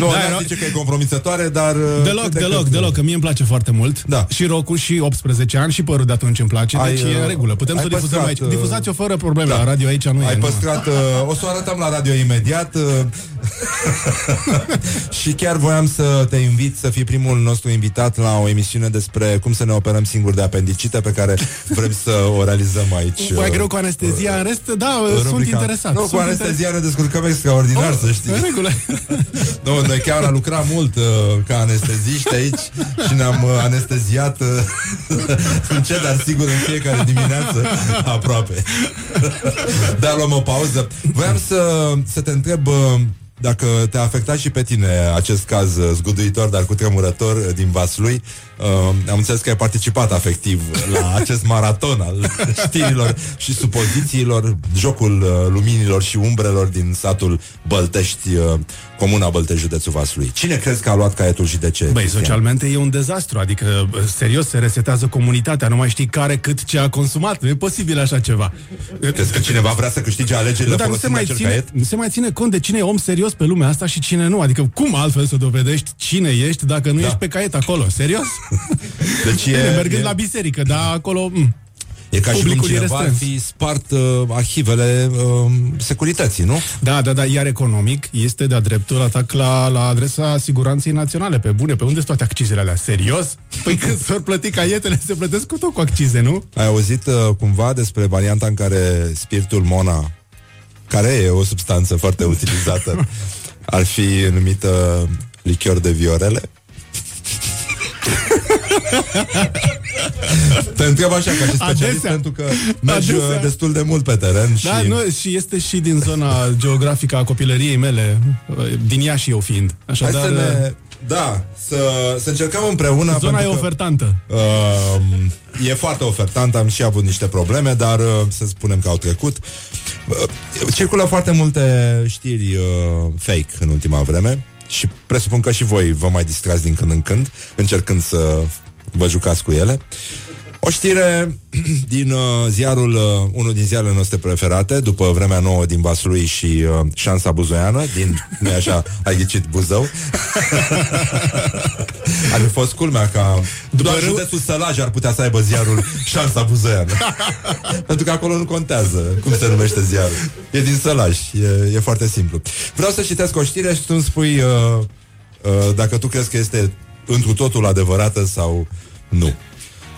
nu, da, nu zice că e compromisătoare, dar... Uh, deloc, deloc, cât... deloc, că mie îmi place foarte mult. Da. Și rocul și 18 ani și părul de atunci îmi place, ai, deci e în regulă. Putem să păstrat, difuzăm aici. Difuzați-o fără probleme, da. la radio aici nu ai e. Ai păstrat, uh, o să o arătăm la radio imediat. Uh, și chiar voiam să te invit să fii primul nostru invitat la o emisiune despre cum să ne operăm singuri de apendicită pe care vrem să o realizăm aici. Mai greu cu anestezia, în rest, da, rubrica. sunt interesat. Nu, sunt cu anestezia ne descurcăm extraordinar, oh, să știi. În regulă. nu, noi chiar am lucrat mult uh, ca anesteziști aici și ne-am uh, anesteziat uh, încet, dar sigur în fiecare dimineață aproape. dar luăm o pauză. Voiam să, să te întreb uh, dacă te-a afectat și pe tine acest caz uh, zguduitor, dar cu tremurător uh, din Vaslui, uh, am înțeles că ai participat afectiv la acest maraton al știrilor și supozițiilor, jocul uh, luminilor și umbrelor din satul Băltești, uh, comuna Băltești, județul Vaslui. Cine crezi că a luat caietul și de ce? Băi, Cristian? socialmente e un dezastru, adică, serios, se resetează comunitatea, nu mai știi care cât ce a consumat, nu e posibil așa ceva. Crezi că cineva vrea să câștige alegerile nu, nu se mai ține, caiet? Nu se mai ține cont de cine e om serios pe lumea asta și cine nu, adică cum altfel să dovedești cine ești dacă nu da. ești pe caiet acolo, serios? Deci e, mergând e... la biserică, dar acolo... M- E ca și cum cineva ar fi spart uh, arhivele uh, securității, nu? Da, da, da, iar economic este de-a dreptul atac la, la adresa siguranței naționale. Pe bune, pe unde sunt toate accizele alea? Serios? Păi când s-or plăti caietele, se plătesc cu tot cu accize, nu? Ai auzit uh, cumva despre varianta în care spiritul Mona, care e o substanță foarte utilizată, ar fi numită lichior de viorele? Te întreb așa ca și specialist Adesea. pentru că mergi uh, Adesea. destul de mult pe teren Da, și... Nu, și este și din zona geografică a copilăriei mele uh, Din ea și eu fiind Așadar, Hai să ne... Uh, da, să, să încercăm împreună Zona e că, ofertantă uh, E foarte ofertantă Am și avut niște probleme Dar uh, să spunem că au trecut uh, Circulă foarte multe știri uh, fake în ultima vreme și presupun că și voi vă mai distrați din când în când, încercând să vă jucați cu ele. O știre din uh, ziarul, uh, unul din ziarele noastre preferate, după vremea nouă din Vaslui și uh, șansa buzoiană, din, nu așa, ai ghicit Buzău. ar fi fost culmea ca după doar județul Sălaj ar putea să aibă ziarul șansa buzoiană. Pentru că acolo nu contează cum se numește ziarul. E din Sălaj, e, e foarte simplu. Vreau să citesc o știre și tu îmi spui uh, uh, dacă tu crezi că este întru totul adevărată sau nu.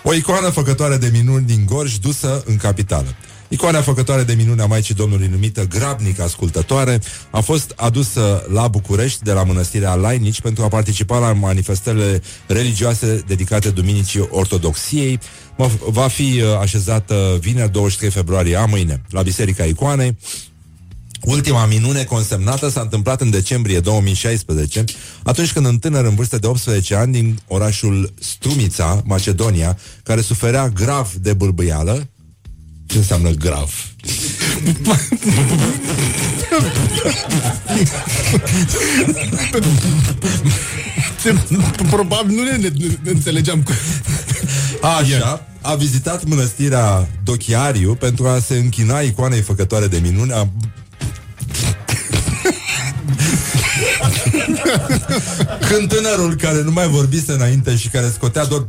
O icoană făcătoare de minuni din Gorj dusă în capitală. Icoana făcătoare de minuni a Maicii Domnului numită Grabnic Ascultătoare a fost adusă la București de la Mănăstirea Lainici pentru a participa la manifestările religioase dedicate Duminicii Ortodoxiei. Va fi uh, așezată vineri 23 februarie a mâine la Biserica Icoanei Ultima minune consemnată s-a întâmplat în decembrie 2016, atunci când un tânăr în vârstă de 18 ani din orașul Strumița, Macedonia, care suferea grav de bâlbâială, ce înseamnă grav? Probabil nu ne, ne, ne înțelegeam cu... Așa, a vizitat mănăstirea Dochiariu pentru a se închina icoanei făcătoare de minuni a Când tânărul care nu mai vorbise înainte și care scotea doar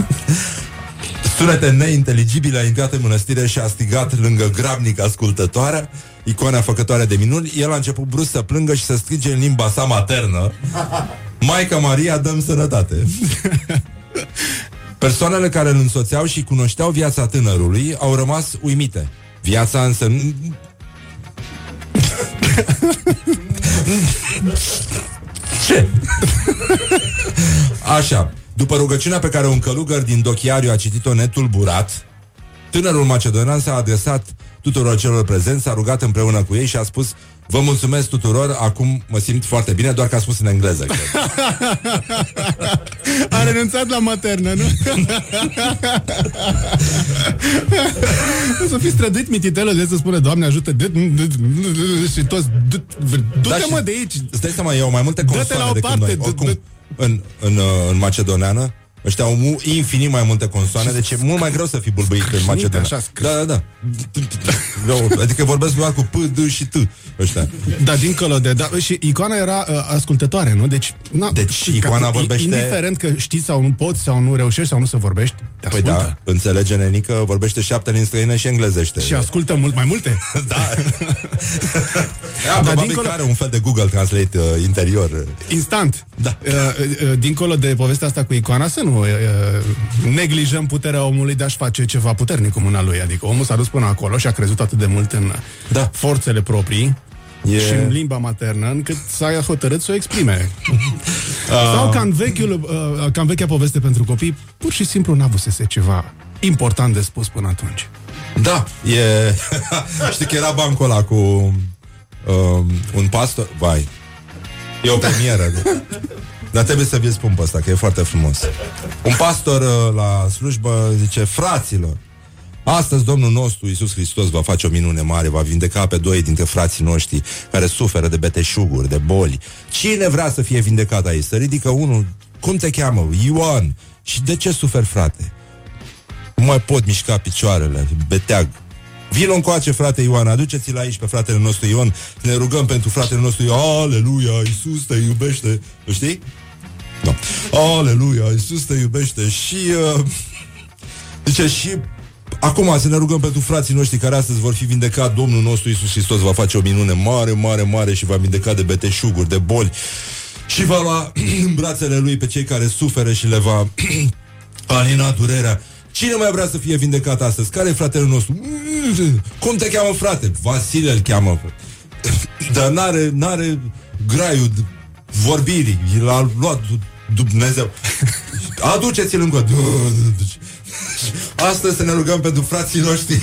sunete neinteligibile a intrat în mănăstire și a strigat lângă grabnic ascultătoarea, icoana făcătoare de minuni, el a început brusc să plângă și să strige în limba sa maternă Maica Maria, dăm sănătate! Persoanele care îl însoțeau și cunoșteau viața tânărului au rămas uimite. Viața însă... Ce? Așa, după rugăciunea pe care un călugăr din Dochiariu a citit-o netulburat, tânărul macedonan s-a adresat tuturor celor prezenți, s-a rugat împreună cu ei și a spus Vă mulțumesc tuturor, acum mă simt foarte bine, doar că a spus în engleză. Cred. a renunțat la maternă, nu? o să fi străduit mititelul de să spune Doamne ajută și toți du-te Da, mă și de aici Îți dai seama, eu mai multe Dă-te la consoane o decât parte, noi. dă- Oricum, dă- în, în, uh, în macedoneană, ăștia au mu- infinit mai multe consoane, deci e mult mai greu să fii bulbăit în macedoneană. așa, Da, da, da. Greu, Adică vorbesc doar cu P, D și T. Ăștia. Da, dincolo de... Da, și icoana era uh, ascultătoare, nu? Deci, na, Deci ca- icoana i- vorbește- Indiferent că știi sau nu poți sau nu reușești sau nu să vorbești, te Păi ascultă. da, înțelege nenică, vorbește șapte limbi străine și englezește. Și ascultă mult mai multe. Da. Ea, probabil dincolo- că are un fel de Google Translate uh, interior. Instant. Da. Uh, uh, dincolo de povestea asta cu icoana, să nu uh, uh, neglijăm puterea omului de a-și face ceva puternic cu mâna lui. Adică omul s-a dus până acolo și a crezut atât de mult în Da. forțele proprii E- și în limba maternă, încât s-a hotărât să o exprime. Sau ca în, vechiul, uh, ca în vechea poveste pentru copii, pur și simplu n-avusese ceva important de spus până atunci. Da, e... Știi că era bancul ăla cu um, un pastor... Vai, e o premieră. De... Dar trebuie să vi spun pe ăsta, că e foarte frumos. Un pastor uh, la slujbă zice, fraților, Astăzi Domnul nostru Iisus Hristos va face o minune mare, va vindeca pe doi dintre frații noștri care suferă de beteșuguri, de boli. Cine vrea să fie vindecat aici? Să ridică unul, cum te cheamă? Ioan. Și de ce suferi, frate? Nu mai pot mișca picioarele, beteag. Vino încoace, frate Ioan, aduceți-l aici pe fratele nostru Ion, ne rugăm pentru fratele nostru Ioan, aleluia, Iisus te iubește, Îl știi? Da. Aleluia, Iisus te iubește și... Uh, zice, și acum să ne rugăm pentru frații noștri care astăzi vor fi vindecat, Domnul nostru Iisus Hristos va face o minune mare, mare, mare și va vindeca de beteșuguri, de boli și va lua în brațele lui pe cei care suferă și le va alina durerea. Cine mai vrea să fie vindecat astăzi? Care e fratele nostru? Cum te cheamă, frate? Vasile îl cheamă. Dar n-are, n-are graiul d- vorbirii. L-a luat Dumnezeu. Aduceți-l încă. Astăzi să ne rugăm pentru frații noștri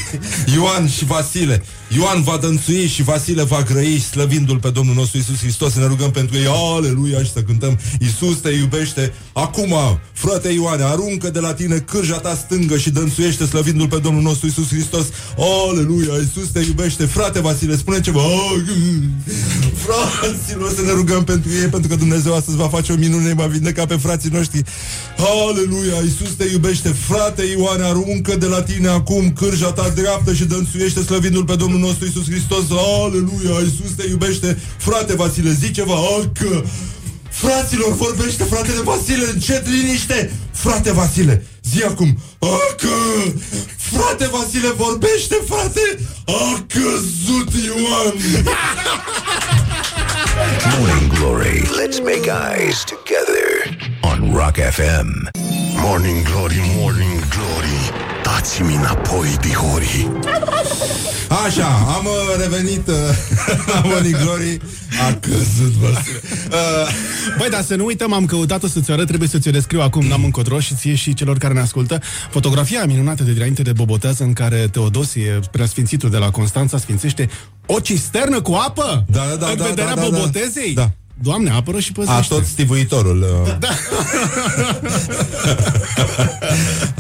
Ioan și Vasile. Ioan va dănțui și Vasile va grăi Slăvindu-L pe Domnul nostru Isus Hristos. Să ne rugăm pentru ei, aleluia! Și să cântăm Isus te iubește. Acum, frate Ioane, aruncă de la tine Cârja ta stângă și dănțuiește Slăvindu-L pe Domnul nostru Isus Hristos. Aleluia, Isus te iubește. Frate Vasile, spune ceva. Fraților, să ne rugăm pentru ei Pentru că Dumnezeu astăzi va face o minune Va vindeca pe frații noștri. Aleluia, Isus te iubește. Frate Ioane, aruncă de la tine acum Cârja ta dreaptă și dănțuiește Slăvindu-L pe Domnul nostru Isus Hristos. Aleluia, Isus te iubește. Frate Vasile, zi ceva? Acă Fraților, vorbește fratele Vasile Încet, liniște! Frate Vasile, zi acum. Acă Frate Vasile, vorbește, frate! A căzut Ioan! Morning Glory. Let's make eyes together on Rock FM. Morning Glory, Morning Glory Dați-mi înapoi, dihori Așa, am uh, revenit uh, La Morning Glory A căzut Vasile uh, Băi, dar să nu uităm, am căutat-o să-ți arăt, trebuie să ți-o descriu acum, n-am încotro și ție și celor care ne ascultă. Fotografia minunată de dinainte de Bobotează în care Teodosie, preasfințitul de la Constanța, sfințește o cisternă cu apă Da, da, da, în da, vederea da, da, da. Bobotezei. Da. Doamne, apără și păzește. A tot stivuitorul uh. Da.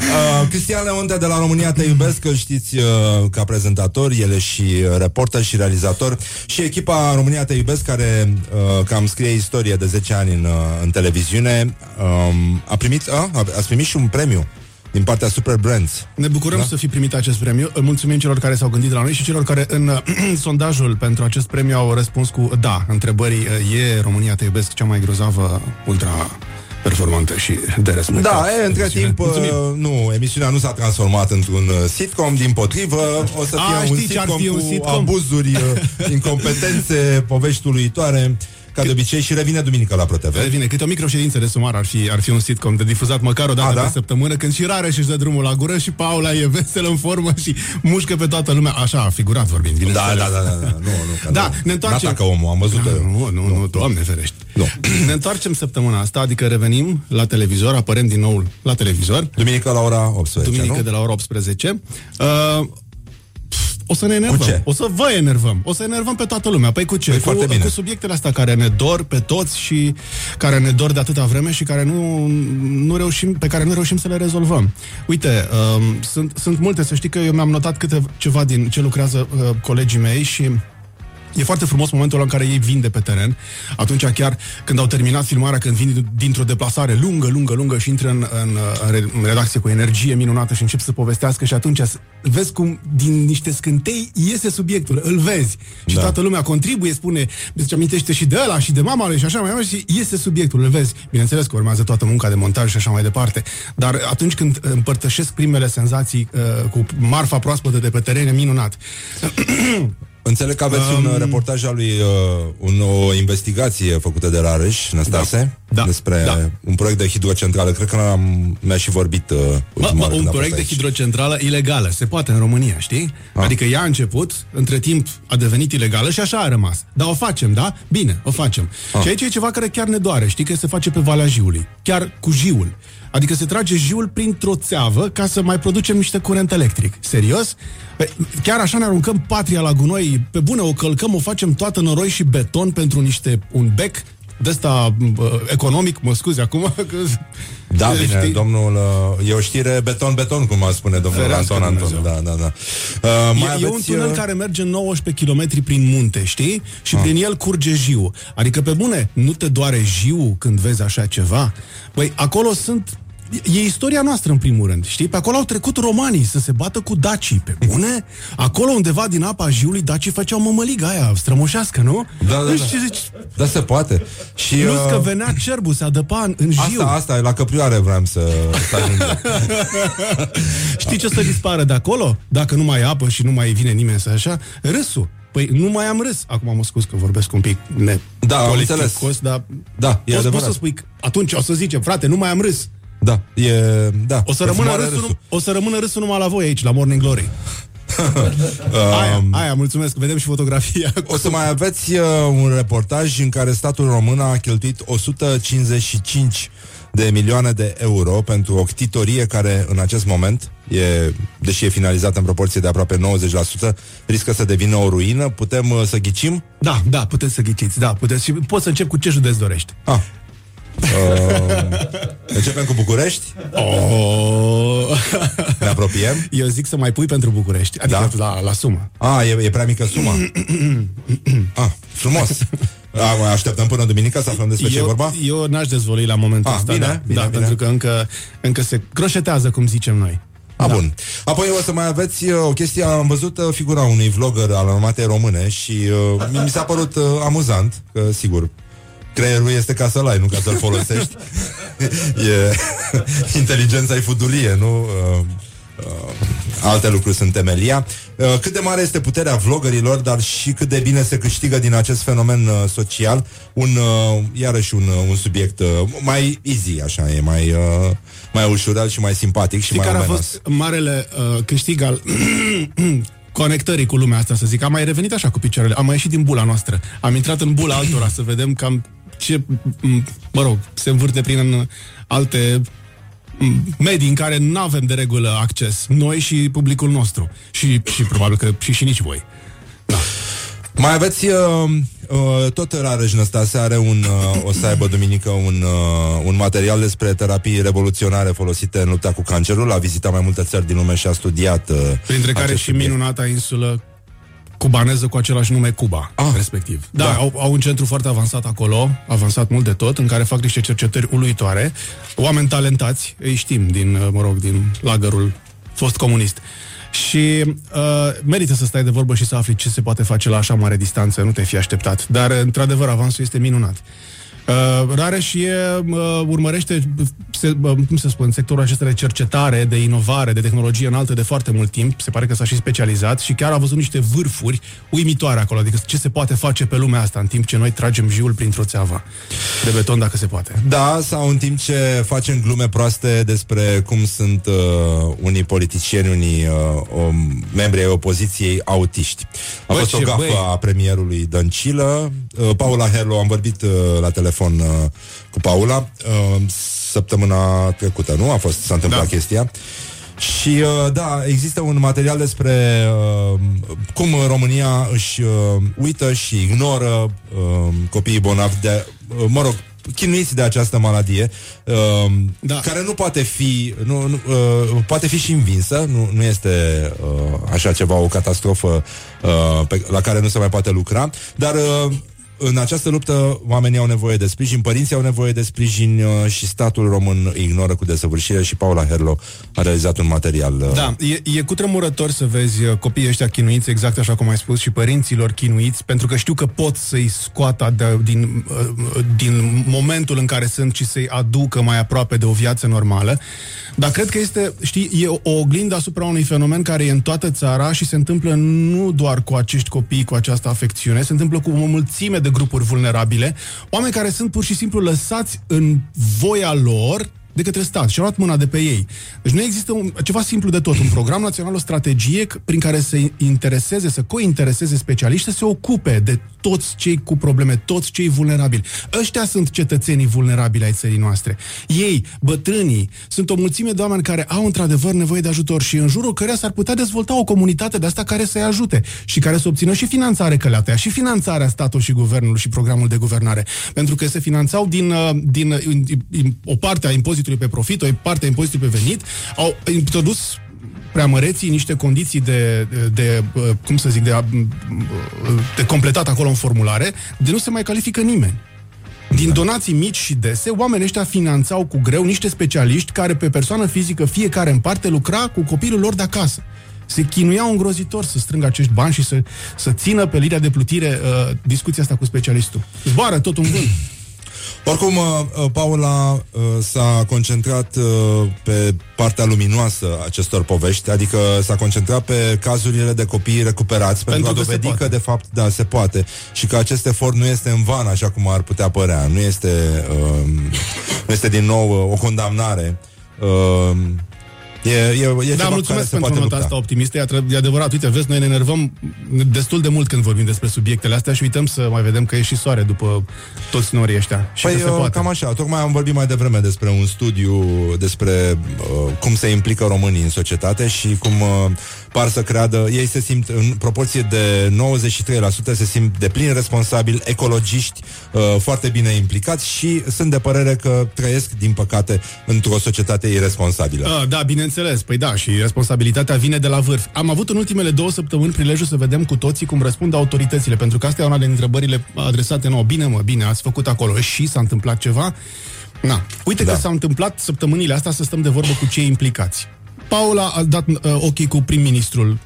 Uh, Cristian Leonte de la România Te Iubesc, îl știți uh, ca prezentator, el e și uh, reporter și realizator și echipa România Te Iubesc, care uh, cam scrie istorie de 10 ani în, uh, în televiziune, um, a primit, uh, a, ați primit și un premiu din partea Super Brands. Ne bucurăm da? să fi primit acest premiu. Mulțumim celor care s-au gândit la noi și celor care în sondajul pentru acest premiu au răspuns cu da. Întrebării e România te iubesc cea mai grozavă ultra performantă și de respect. Da, e, între timp, Mulțumim. uh, nu, emisiunea nu s-a transformat într-un uh, sitcom, din potrivă, o să fie A, un, știi ce ar sitcom fi un cu sitcom? abuzuri, uh, incompetențe, povești uluitoare, ca de obicei, și revine duminică la ProTV. Revine, câte o microședință de sumar ar fi, ar fi un sitcom de difuzat măcar o dată A, da? pe săptămână, când și rare și-și dă drumul la gură și Paula e veselă în formă și mușcă pe toată lumea. Așa, a figurat vorbind, bine. Da, da, da, da, da, nu, nu, că Da, nu. ne întoarcem. N-atacă omul, am văzut Da, nu, nu, nu, doamne ferești. Nu. ne întoarcem săptămâna asta, adică revenim la televizor, apărem din nou la televizor. Duminică la ora 18, Duminică nu? de la ora 18. Uh, o să ne enervăm. Cu ce? O să vă enervăm. O să enervăm pe toată lumea. Păi cu ce? Păi cu, foarte bine. cu subiectele astea care ne dor pe toți și care ne dor de atâta vreme și care nu, nu reușim, pe care nu reușim să le rezolvăm. Uite, um, sunt, sunt multe. Să știi că eu mi-am notat câte ceva din ce lucrează uh, colegii mei și E foarte frumos momentul ăla în care ei vin de pe teren. Atunci chiar când au terminat filmarea, când vin dintr-o deplasare lungă, lungă, lungă și intră în, în, în re- în redacție cu energie minunată și încep să povestească și atunci s- vezi cum din niște scântei iese subiectul, îl vezi. Și Da. toată lumea contribuie, spune, îți amintește și de ăla și de mama lui și așa mai departe și iese subiectul, îl vezi. Bineînțeles că urmează toată munca de montaj și așa mai departe. Dar atunci când împărtășesc primele senzații uh, cu marfa proaspătă de pe teren, e minunat. Înțeleg că aveți um, un reportaj al lui, uh, un, o investigație făcută de Rareș, Năstase, Da. despre Da. un proiect de hidrocentrală. Cred că am, mi-a și vorbit uh, Mă, ultima mă, oară un când a proiect fost de aici. hidrocentrală ilegală. Se poate în România, știi? Ah. Adică ea a început, între timp a devenit ilegală și așa a rămas. Dar o facem, da? Bine, o facem. Ah. Și aici e ceva care chiar ne doare. Știi că se face pe Valea Jiului. Chiar cu jiul. Adică se trage jiul printr-o țeavă ca să mai producem niște curent electric. Serios? Păi, chiar așa ne aruncăm patria la gunoi, pe bune o călcăm, o facem toată noroi și beton pentru niște un bec de ăsta uh, economic, mă scuzi acum, că Da, bine, Știi? domnul, uh, e o știre beton-beton, cum a spune domnul Ferească Anton Anton. Dumnezeu. Da, da, da. Uh, mai E, e un aveți, tunel uh, care merge 19 km prin munte, știi? Și Ah. prin el curge jiu. Adică, pe bune, nu te doare jiu când vezi așa ceva? Păi, acolo sunt... E istoria noastră, în primul rând, știi? Pe acolo au trecut romanii să se bată cu dacii, pe bune? Acolo undeva din apa jiului, dacii făceau mămăliga aia strămoșească, nu? Da, da, Deci, da. zici, Da, se poate. Și, Plus uh, că venea cerbul, se adăpa în, în jiu. Asta, asta, e la căprioare vreau să, să ajungem. Știi ce o să dispară de acolo? Dacă nu mai e apă și nu mai vine nimeni să așa? Râsul. Păi nu mai am râs. Acum mă scuz că vorbesc un pic ne Da, am politicos, înțeles. dar Da, e poți, poți adevărat. să spui, că atunci o să zicem, frate, nu mai am râs. Da, e... Da, O să, e rămână mare râsul, râsul. o să rămână râsul numai la voi aici, la Morning Glory. aia, aia, mulțumesc, vedem și fotografia. O să mai aveți uh, un reportaj în care statul român a cheltuit 155 de milioane de euro pentru o ctitorie care în acest moment, e, deși e finalizată în proporție de aproape 90%, riscă să devină o ruină. Putem uh, să ghicim? Da, da, puteți să ghiciți, da, puteți și poți să încep cu ce județ dorești. Ah. Uh, începem cu București? Oh. Ne apropiem? Eu zic să mai pui pentru București, adică da? la, la sumă. Ah, e, e prea mică suma. ah, frumos. Ah, mai așteptăm până duminică să aflăm despre ce e eu, vorba? eu n-aș dezvălui la momentul Ah, ăsta, bine, da, bine, da bine. pentru că încă, încă se croșetează, cum zicem noi. A, da. bun. Apoi o să mai aveți uh, o chestie, am văzut uh, figura unui vlogger al armatei române și uh, mi- mi s-a părut uh, amuzant, că sigur, creierul este ca să-l ai, nu ca să-l folosești. e, inteligența e fudulie, nu? Uh, uh, alte lucruri sunt temelia. Uh, cât de mare este puterea vloggerilor, dar și cât de bine se câștigă din acest fenomen uh, social, un, uh, iarăși un, uh, un subiect uh, mai easy, așa, e mai, uh, mai ușurel și mai simpatic și Știi mai care a omenos. fost marele uh, câștig al conectării cu lumea asta, să zic. Am mai revenit așa cu picioarele, am mai ieșit din bula noastră. Am intrat în bula altora să vedem cam ce, m, mă rog, se învârte prin în alte m, medii în care nu avem de regulă acces. Noi și publicul nostru. Și, și probabil că și, și nici voi. Mai aveți uh, uh, tot Rareș Năstase are un, uh, o să aibă duminică un, uh, un material despre terapii revoluționare folosite în lupta cu cancerul. A vizitat mai multe țări din lume și a studiat uh, Printre care acest și subiect. minunata insulă cubaneză cu același nume Cuba, ah, respectiv. Da, da. Au, au un centru foarte avansat acolo, avansat mult de tot, în care fac niște cercetări uluitoare. Oameni talentați, îi știm din, uh, mă rog, din lagărul fost comunist. Și uh, merită să stai de vorbă și să afli ce se poate face la așa mare distanță, nu te fi așteptat. Dar, într-adevăr, avansul este minunat. Uh, Rareș e, uh, urmărește, se, uh, cum să spun, sectorul acesta de cercetare, de inovare, de tehnologie înaltă de foarte mult timp. Se pare că s-a și specializat și chiar a văzut niște vârfuri uimitoare acolo. Adică ce se poate face pe lumea asta în timp ce noi tragem jiul printr-o țeavă de beton, dacă se poate. Da, sau în timp ce facem glume proaste despre cum sunt uh, unii politicieni, unii uh, o, membri ai opoziției autiști. A bă, fost o gafă băi. a premierului Dăncilă. Uh, Paula Herlo, am vorbit uh, la telefon telefon uh, cu Paula uh, săptămâna trecută, nu? A fost, s-a întâmplat da. chestia. Și uh, da, există un material despre uh, cum România își uh, uită și ignoră uh, copiii bolnavi de, uh, mă rog, chinuiți de această maladie, uh, da. care nu poate fi, nu, nu, uh, poate fi și învinsă, nu, nu este uh, așa ceva, o catastrofă uh, pe, la care nu se mai poate lucra, dar uh, în această luptă oamenii au nevoie de sprijin, părinții au nevoie de sprijin uh, și statul român ignoră cu desăvârșire și Paula Herlo a realizat un material. Uh... Da, e, e cu tremurător să vezi uh, copiii ăștia chinuiți, exact așa cum ai spus, și părinților chinuiți, pentru că știu că pot să-i scoată de, din, uh, din momentul în care sunt și să-i aducă mai aproape de o viață normală. Dar cred că este, știi, e o oglindă asupra unui fenomen care e în toată țara și se întâmplă nu doar cu acești copii cu această afecțiune, se întâmplă cu o mulțime de grupuri vulnerabile, oameni care sunt pur și simplu lăsați în voia lor de către stat și au luat mâna de pe ei. Deci nu există un, ceva simplu de tot, un program național, o strategie prin care să intereseze, să cointereseze specialiști, să se ocupe de toți cei cu probleme, toți cei vulnerabili. Ăștia sunt cetățenii vulnerabili ai țării noastre. Ei, bătrânii, sunt o mulțime de oameni care au într-adevăr nevoie de ajutor și în jurul căreia s-ar putea dezvolta o comunitate de asta care să-i ajute și care să obțină și finanțare căleatea, și finanțarea statului și guvernului și programul de guvernare. Pentru că se finanțau din, uh, din, uh, din, din o parte a impozitului pe profit, o parte a impozitului pe venit, au introdus preamăreții niște condiții de, de, de cum să zic, de, de completat acolo în formulare, de nu se mai califică nimeni. Din donații mici și dese, oamenii ăștia finanțau cu greu niște specialiști care pe persoană fizică, fiecare în parte, lucra cu copilul lor de acasă. Se chinuiau îngrozitor să strângă acești bani și să, să țină pe linia de plutire uh, discuția asta cu specialistul. Zboară tot un vânt. Oricum, uh, uh, Paula uh, s-a concentrat pe partea luminoasă acestor povești, adică s-a concentrat pe cazurile de copii recuperați pentru, pentru a dovedi că, de fapt, da, se poate și că acest efort nu este în van, așa cum ar putea părea. Nu este, nu este din nou o condamnare. E, e, e da, mulțumesc pentru nota asta optimistă. E, e adevărat, uite, vezi, noi ne enervăm destul de mult când vorbim despre subiectele astea și uităm să mai vedem că e și soare după toți norii ăștia. Și păi, se poate. cam așa. Tocmai am vorbit mai devreme despre un studiu despre uh, cum se implică românii în societate și cum uh, par să creadă, ei se simt în proporție de 93% se simt de plin responsabili, ecologiști, uh, foarte bine implicați și sunt de părere că trăiesc, din păcate, într-o societate irresponsabilă. Uh, da, bineînțeles, păi da, și responsabilitatea vine de la vârf. Am avut în ultimele două săptămâni prilejul să vedem cu toții cum răspund autoritățile, pentru că asta e una din întrebările adresate nouă. Bine, mă, bine, ați făcut acolo și s-a întâmplat ceva. Na. Uite da. că s-a întâmplat săptămânile astea să stăm de vorbă cu cei implicați. Paula a dat uh, ochii cu prim-ministrul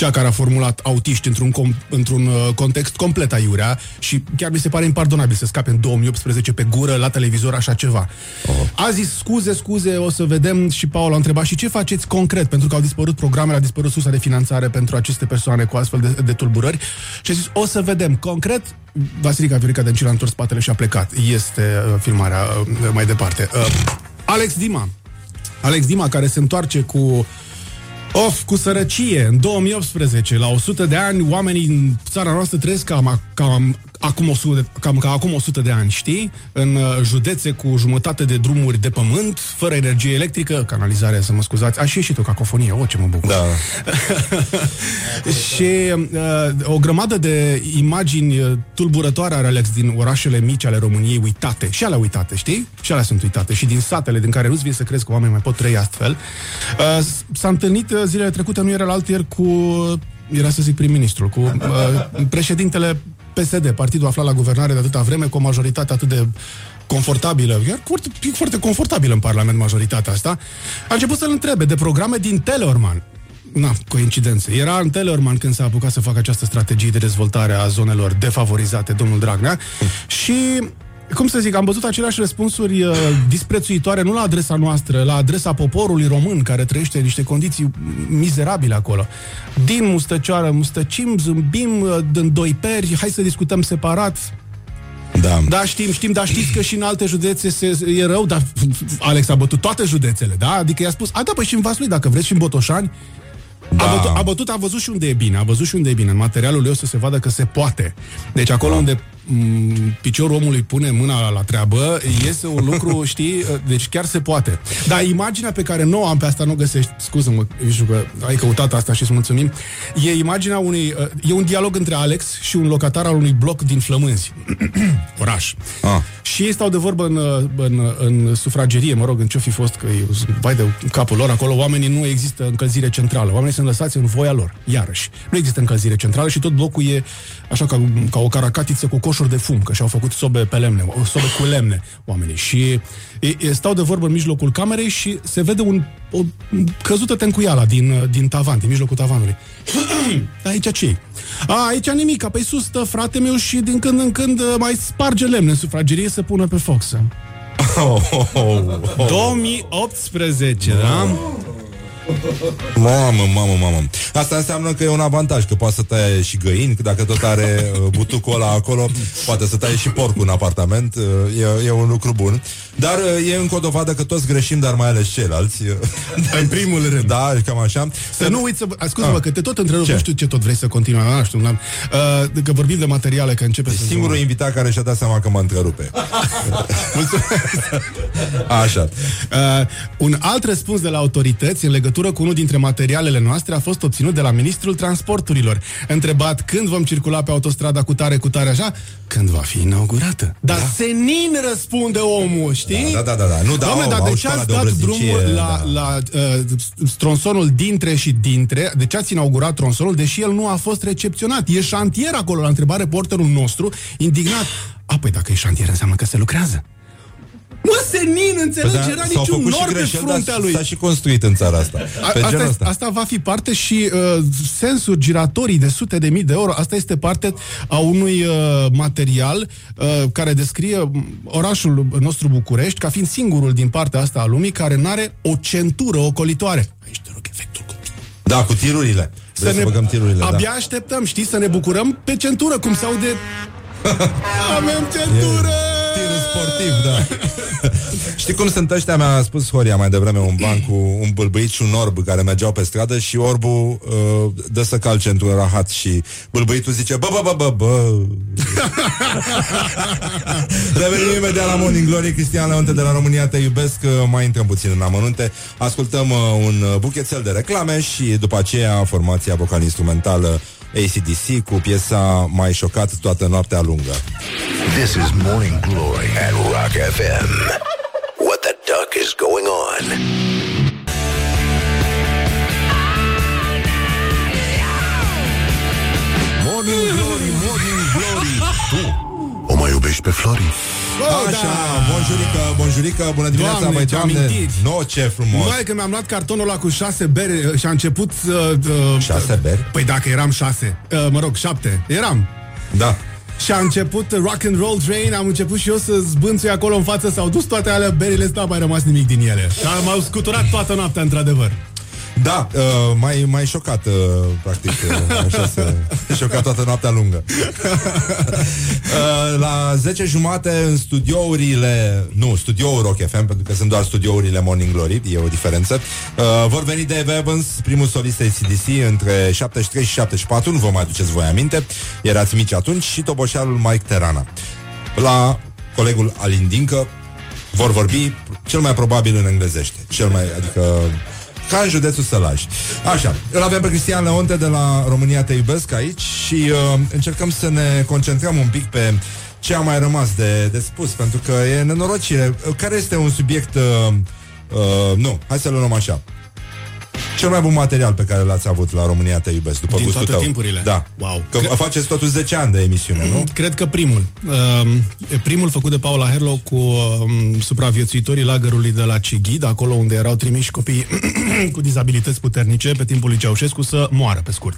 cea care a formulat autiști într-un, com- într-un uh, context complet aiurea și chiar mi se pare impardonabil să scape în 2018 pe gură la televizor așa ceva. Uh-huh. A zis scuze, scuze, o să vedem și Paul a întrebat și ce faceți concret pentru că au dispărut programele, a dispărut sursa de finanțare pentru aceste persoane cu astfel de, de tulburări și a zis o să vedem concret Vasilica Viorica Dencil a întors spatele și a plecat. Este uh, filmarea uh, mai departe. Uh, Alex Dima Alex Dima care se întoarce cu Of, cu sărăcie, în 2018, la 100 de ani, oamenii în țara noastră trăiesc cam, cam acum 100, cam ca acum 100 de ani, știi? În uh, județe cu jumătate de drumuri de pământ, fără energie electrică, canalizare, să mă scuzați, a și ieșit o cacofonie, o, ce mă bucur. Da. și uh, o grămadă de imagini uh, tulburătoare are Alex din orașele mici ale României uitate, și alea uitate, știi? Și alea sunt uitate, și din satele din care nu-ți vine să crezi că oamenii mai pot trăi astfel. Uh, s-a întâlnit uh, zilele trecute, nu era la altier, cu era să zic prim-ministrul, cu uh, președintele PSD, partidul aflat la guvernare de atâta vreme, cu o majoritate atât de confortabilă, chiar foarte, foarte confortabilă în Parlament majoritatea asta, a început să-l întrebe de programe din Teleorman. Na, coincidență. Era în Teleorman când s-a apucat să facă această strategie de dezvoltare a zonelor defavorizate, domnul Dragnea, și cum să zic, am văzut aceleași răspunsuri uh, disprețuitoare, nu la adresa noastră, la adresa poporului român care trăiește în niște condiții mizerabile acolo. Din mustăcioară, mustăcim, zâmbim, uh, în doi peri, hai să discutăm separat. Da. Da, știm, știm, dar știți că și în alte județe se, e rău, dar Alex a bătut toate județele, da? Adică i-a spus, a, da, păi și în Vaslui, dacă vreți și în Botoșani, Da. a, bătut, a bătut, a văzut și unde e bine, a văzut și unde e bine. În materialul lui o să se vadă că se poate. Deci acolo da. unde m, piciorul omului pune mâna la treabă, iese un lucru, știi, deci chiar se poate. Dar imaginea pe care nu am pe asta nu găsești, scuză-mă, eu știu că ai căutat asta și îți mulțumim, e imaginea unui, e un dialog între Alex și un locatar al unui bloc din Flămânzi, oraș. Ah. Și ei stau de vorbă în, în, în sufragerie, mă rog, în ce-o fi fost, că e vai de capul lor, acolo oamenii nu există încălzire centrală, oamenii sunt lăsați în voia lor, iarăși. Nu există încălzire centrală și tot blocul e așa ca, ca o caracatiță cu coșuri de fum, că și-au făcut sobe pe lemne, sobe cu lemne oamenii. Și e, e, stau de vorbă în mijlocul camerei și se vede un, o căzută tencuiala din, din tavan, din mijlocul tavanului. aici ce A, aici nimic, pe sus stă frate meu și din când în când mai sparge lemne în sufragerie să pună pe foc să... Oh, oh, oh, oh. 2018, da? Mamă, mamă, mamă. Asta înseamnă că e un avantaj, că poate să taie și găini, că dacă tot are uh, butucul ăla acolo, poate să taie și porcul în apartament. Uh, e, e un lucru bun. Dar uh, e încă o dovadă că toți greșim, dar mai ales ceilalți. în primul rând. Da, cam așa. Să nu uiți să... Ascultă-mă, că te tot întrerup, nu știu ce tot vrei să continui. Nu știu, n-am, uh, că vorbim de materiale, că începe e să... singurul invitat care și-a dat seama că mă întrerupe. Așa. Uh, un alt răspuns de la autorități în legătură cu unul dintre materialele noastre a fost obținut de la Ministrul Transporturilor. Întrebat când vom circula pe autostrada cu tare, cu tare așa, când va fi inaugurată. Dar da. senin răspunde omul, știi? Da, da, da, da. Nu, da, Doamne, au, dar au de ce școala ați de dat obrăznicie, drumul la, da. la uh, tronsonul dintre și dintre? De ce ați inaugurat tronsonul, deși el nu a fost recepționat? E șantier acolo, la întrebat reporterul nostru, indignat. A, păi dacă e șantier înseamnă că se lucrează. Mă, senin, înțelegi? Păi da, Era s-au niciun făcut și nor pe greșeli, fruntea dar lui. S-a și construit în țara asta. A, Pe asta, genul este, ăsta. asta va fi parte și uh, sensuri giratorii de sute de mii de euro. Asta este parte a unui uh, material uh, care descrie orașul nostru București ca fiind singurul din partea asta a lumii care nu are o centură ocolitoare. Aici te rog efectul cu Da, cu tirurile. Vrei să, ne- băgăm tirurile, Abia da. așteptăm, știi, să ne bucurăm pe centură, cum se aude... Avem centură! Tirul sportiv, da. Știi cum sunt ăștia? Mi-a spus Horia mai devreme un ban cu un bâlbâit și un orb care mergeau pe stradă și orbul uh, dă să calce într-un rahat și bâlbâitul zice bă, bă, bă, bă, bă. Revenim imediat la Morning Glory Cristian Leonte de la România Te iubesc uh, Mai intrăm puțin în amănunte Ascultăm uh, un uh, buchețel de reclame Și după aceea formația vocal-instrumentală ACDC cu piesa Mai șocat toată noaptea lungă This is Morning Glory at Rock FM. What the duck is going on? Morning Glory, Morning Glory Tu o mai iubești pe Flori? Așa, bonjurică, bonjurică, bună dimineața, Doamne, băi, ce doamne amintiri. No, ce frumos Mai că mi-am luat cartonul ăla cu șase beri uh, și a început să... Uh, Șase beri? Păi dacă eram șase, uh, mă rog, șapte, eram. Da Și a început rock and roll train, am început și eu să zbânțui acolo în față, s-au dus toate alea berile, n-a mai rămas nimic din ele. Și m-au scuturat toată noaptea, într-adevăr. Da, uh, mai, mai șocat, uh, practic, uh, așa să șocat toată noaptea lungă. uh, la 10 jumate în studiourile, nu, studioul Rock FM, pentru că sunt doar studiourile Morning Glory, e o diferență, uh, vor veni Dave Evans, primul solist ACDC, între 73 și 74, nu vă mai aduceți voi aminte, erați mici atunci, și toboșalul Mike Terana. La colegul Alin Dincă vor vorbi cel mai probabil în englezește, cel mai, adică ca în județul Sălaj. Așa, îl avem pe Cristian Leonte de la România Te Iubesc aici și uh, încercăm să ne concentrăm un pic pe ce a mai rămas de, de spus, pentru că e nenorocire. Care este un subiect... Uh, uh, nu, hai să-l luăm așa. Cel mai bun material pe care l-ați avut la România Te Iubesc, după Din gustul toate tău. timpurile? Da. Wow. Că Cred- faceți totuși 10 ani de emisiune, nu? Cred că primul. Um, e primul făcut de Paula Herlo cu um, supraviețuitorii lagărului de la Cighid, acolo unde erau trimiși copii cu dizabilități puternice pe timpul lui Ceaușescu să moară, pe scurt.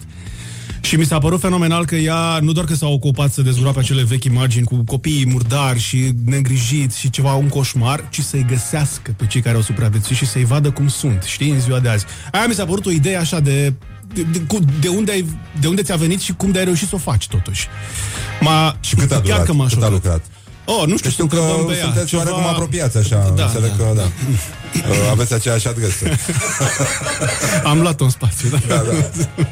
Și mi s-a părut fenomenal că ea nu doar că s-a ocupat să dezgroape acele vechi imagini cu copiii murdari și negrijiți și ceva, un coșmar, ci să-i găsească pe cei care au supraviețuit și să-i vadă cum sunt, știi, în ziua de azi. Aia mi s-a părut o idee așa de de, de, cu- de, unde ai, de unde ți-a venit și cum de ai reușit să o faci totuși. M-a, Și cât a chiar durat? că m-a cât a șocat. lucrat? Oh, nu știu, Știu că întrebăm pe ea. sunteți Ceva- oarecum apropiați așa, Da, înțeleg da. că da. Uh, Aveți aceeași adresă. Am luat-o în spațiu, da. Da, da.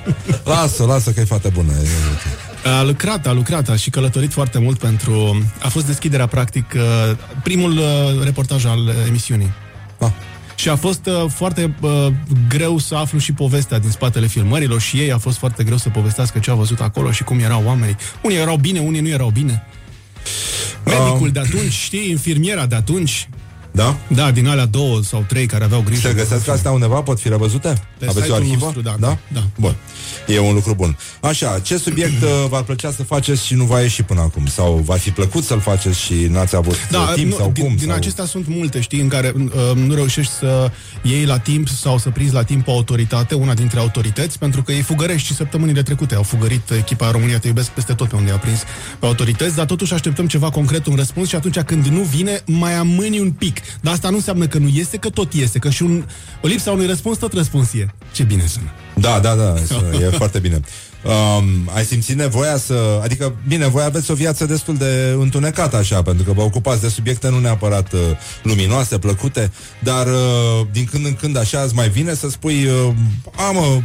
Lasă, lasă că e foarte bună. E- A lucrat, a lucrat, a și călătorit foarte mult pentru... A fost deschiderea, practic, uh, primul uh, reportaj al uh, emisiunii. Ah. Și a fost uh, foarte uh, greu să aflu și povestea din spatele filmărilor și ei a fost foarte greu să povestească ce au văzut acolo și cum erau oamenii. Unii erau bine, unii nu erau bine. Medicul Um. de atunci, știi, infirmiera de atunci. Da? Da, din alea două sau trei care aveau grijă. Se găsesc astea undeva? Pot fi revăzute? Pe Aveți o site-ul arhivă? nostru, da, da? da. Bun. E un lucru bun. Așa, ce subiect uh, v-ar plăcea să faceți și nu va ieși până acum? Sau v-ar fi plăcut să-l faceți și n-ați avut Da, uh, timp nu, sau din, cum? din sau... acestea sunt multe, știi, în care uh, nu reușești să iei la timp sau să prinzi la timp o autoritate, una dintre autorități, pentru că ei fugărești și săptămânile trecute. Au fugărit echipa România Te Iubesc peste tot pe unde a prins pe autorități, dar totuși așteptăm ceva concret, un răspuns și atunci când nu vine, mai amâni un pic. Dar asta nu înseamnă că nu este, că tot este, că și un, o lipsa unui răspuns, tot răspuns e. Ce bine sună. Da, da, da, sună, e foarte bine. Um, ai simțit nevoia să... Adică, bine, voi aveți o viață destul de întunecată așa, pentru că vă ocupați de subiecte nu neapărat uh, luminoase, plăcute, dar uh, din când în când așa îți mai vine să spui uh, a, mă,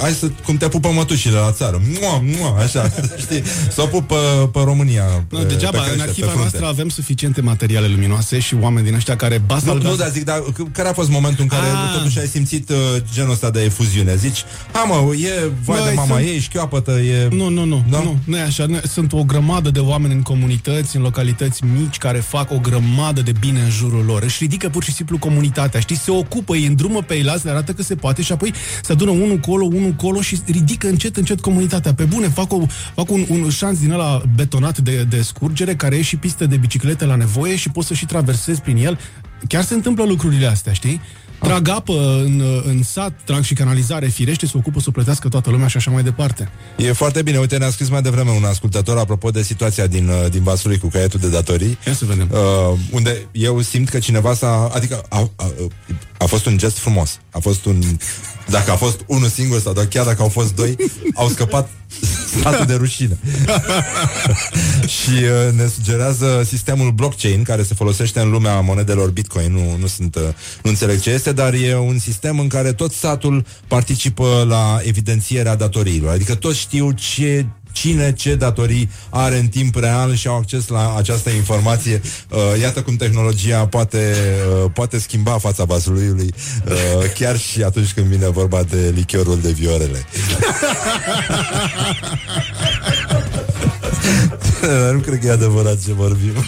Hai să, cum te pupă mătușile la țară mua, mua, Așa, știi Să o pup pe, pe România Nu, pe, degeaba, pe crește, în pe arhiva frunte. noastră avem suficiente materiale luminoase și oameni din ăștia care ba Nu, salvează- nu, dar zic, dar c- care a fost momentul în care Ah. totuși ai simțit uh, genul ăsta de efuziune? Zici, ha mă, e vai Băi, de mama sunt- ei, șchioapătă, e... Nu, nu, nu, Da? nu, nu e așa. Nu, Sunt o grămadă de oameni în comunități, în localități mici, care fac o grămadă de bine în jurul lor. Își ridică pur și simplu comunitatea, știi? Se ocupă, îi îndrumă pe ei, lasă, le arată că se poate și apoi se adună unul colo, unul colo și ridică încet, încet comunitatea. Pe bune, fac, o, fac un, un șans din ăla betonat de, de scurgere, care e și pistă de biciclete la nevoie și poți să și traversezi prin el. Chiar se întâmplă lucrurile astea, știi? Trag apă în, în sat, trag și canalizare, firește, se ocupă să o plătească toată lumea și așa mai departe. E foarte bine. Uite, ne-a scris mai devreme un ascultător apropo de situația din, uh, din Vaslui cu caietul de datorii. Ia să vedem. Uh, unde eu simt că cineva s-a... Adică a, a, a fost un gest frumos. A fost un... Dacă a fost unul singur sau chiar dacă au fost doi, au scăpat statul de rușine. și uh, ne sugerează sistemul blockchain care se folosește în lumea monedelor Bitcoin. Nu, nu, sunt, uh, nu înțeleg ce este, dar e un sistem în care tot statul participă la evidențierea datoriilor. Adică toți știu ce cine ce datorii are în timp real și au acces la această informație. Uh, iată cum tehnologia poate, uh, poate schimba fața vasuluiului uh, chiar și atunci când vine vorba de lichiorul de viorele. Dar nu cred că e adevărat ce vorbim.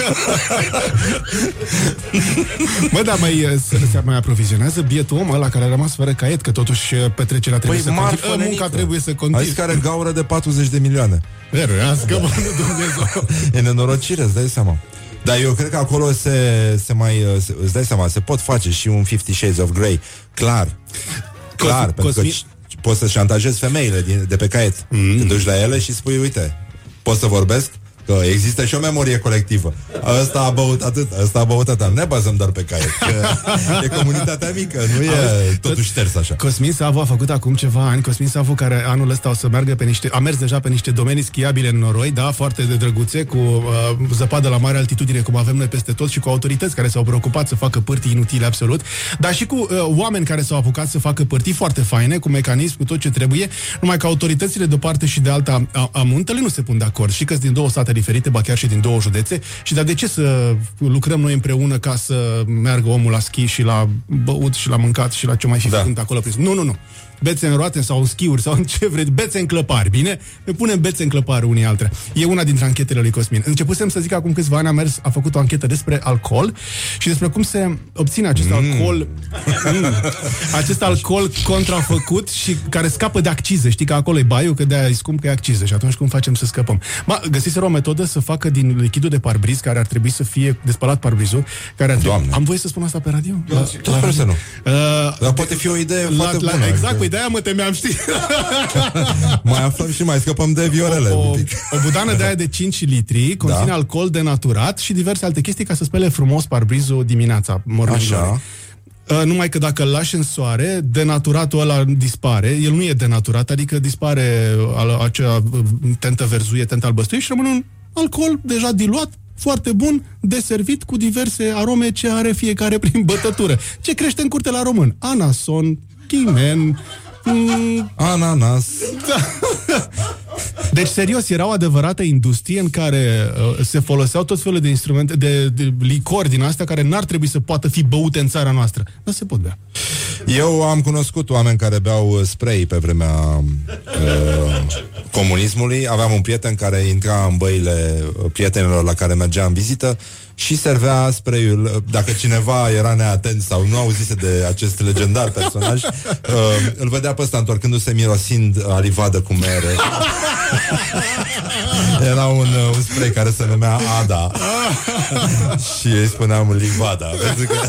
Bă, dar mai, uh, se, se mai aprovizionează bietul om ăla care a rămas fără caiet, că totuși uh, petrecerea trebuie Păi să marfă, continue. nenică. Munca trebuie să Ai continue. zis că are gaură de 40 de milioane. Veruiască, bă, Dumnezeu. E nenorocire, îți dai seama. Dar eu cred că acolo se, se mai, se, îți dai seama, se pot face și un Fifty Shades of Grey. Clar. Clar, Cosmi- pentru că Cosmi- c- poți să șantajezi femeile din, de pe caiet. Mm. Te duci la ele și spui, uite, pot să vorbesc? Că există și o memorie colectivă. Ăsta a băut atât, ăsta a băut atât. Nu ne bazăm doar pe caiet. Că e comunitatea mică, nu e totul șters așa. Cosmin Savu a făcut acum ceva ani, Cosmin Savu care anul ăsta o să meargă pe niște, a mers deja pe niște domenii schiabile în noroi, da, foarte de drăguțe, cu uh, zăpadă la mare altitudine, cum avem noi peste tot și cu autorități care s-au preocupat să facă pârtii inutile absolut, dar și cu uh, oameni care s-au apucat să facă pârtii foarte faine, cu mecanism, cu tot ce trebuie, numai că autoritățile de o parte și de alta a, a muntele nu se pun de acord și că din două state diferite, ba chiar și din două județe, și dar de ce să lucrăm noi împreună ca să meargă omul la schi și la băut și la mâncat și la ce mai fi da. făcut acolo? prin- Nu, nu, nu. Bețe în roate sau în schiuri sau în ce vreți, bețe în clăpari, bine? Ne punem bețe în clăpari unii altre. E una dintre anchetele lui Cosmin. Începusem să zic acum câțiva ani, a mers, a făcut o anchetă despre alcool și despre cum se obține acest mm. alcool mm, acest alcool contrafăcut și care scapă de accize. Știi că acolo e baiul, că de-aia e scump că e accize și atunci cum facem să scăpăm? Ma, găsiseră o metodă să facă din lichidul de parbriz, care ar trebui să fie de spălat parbrizul, care ar trebui... Am voie să spun asta pe radio? La, la, la să nu. Uh, Dar poate fi o idee la, foarte la, bună. Exact, păi de-aia mă temeam, știi? mai aflăm și mai scăpăm de viorele. O, o, o budană de aia de 5 litri conține da. alcool denaturat și diverse alte chestii ca să spele frumos parbrizul dimineața. Așa. Uh, numai că dacă îl lași în soare, denaturatul ăla dispare. El nu e denaturat, adică dispare acea uh, tentă verzuie, tentă albăstuie și rămâne un alcool deja diluat, foarte bun, deservit cu diverse arome ce are fiecare prin bătătură. Ce crește în curte la român? Anason, chimen, mm, ananas. Da. Deci, serios, era o adevărată industrie în care uh, se foloseau tot felul de instrumente, de, de licori din astea care n-ar trebui să poată fi băute în țara noastră. Nu se pot bea. Eu am cunoscut oameni care beau uh, spray pe vremea uh, comunismului. Aveam un prieten care intra în băile uh, prietenilor la care mergea în vizită și servea spray-ul. Dacă cineva era neatent sau nu auzise de acest legendar personaj, uh, îl vedea pe ăsta întorcându-se mirosind alivadă cu mere. Era un, uh, un spray care se numea Ada și ei spuneam Livada, pentru că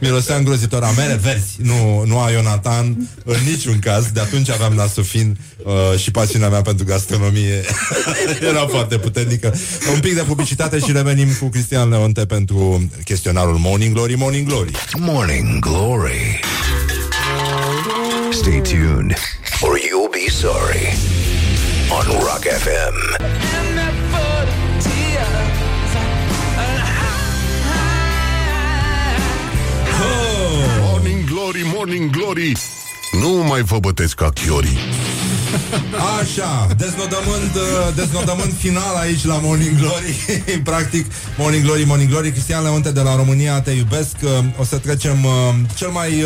mirosea îngrozitor a mere verzi, nu, nu a Ionatan în niciun caz. De atunci aveam nasul fin uh, și pasiunea mea pentru gastronomie era foarte puternică. Un pic de publicitate și revenim cu Cristian Leonte pentru chestionarul Morning Glory, Morning Glory. Morning Glory. Stay tuned or you'll be sorry on Rock FM. Morning Glory, Morning Glory. Nu mai vă bătesc ca chiorii. Așa, deznodământ, uh, deznodământ final aici la Morning Glory. Practic, Morning Glory, Morning Glory. Cristian Leonte de la România, te iubesc. Uh, O să trecem uh, cel mai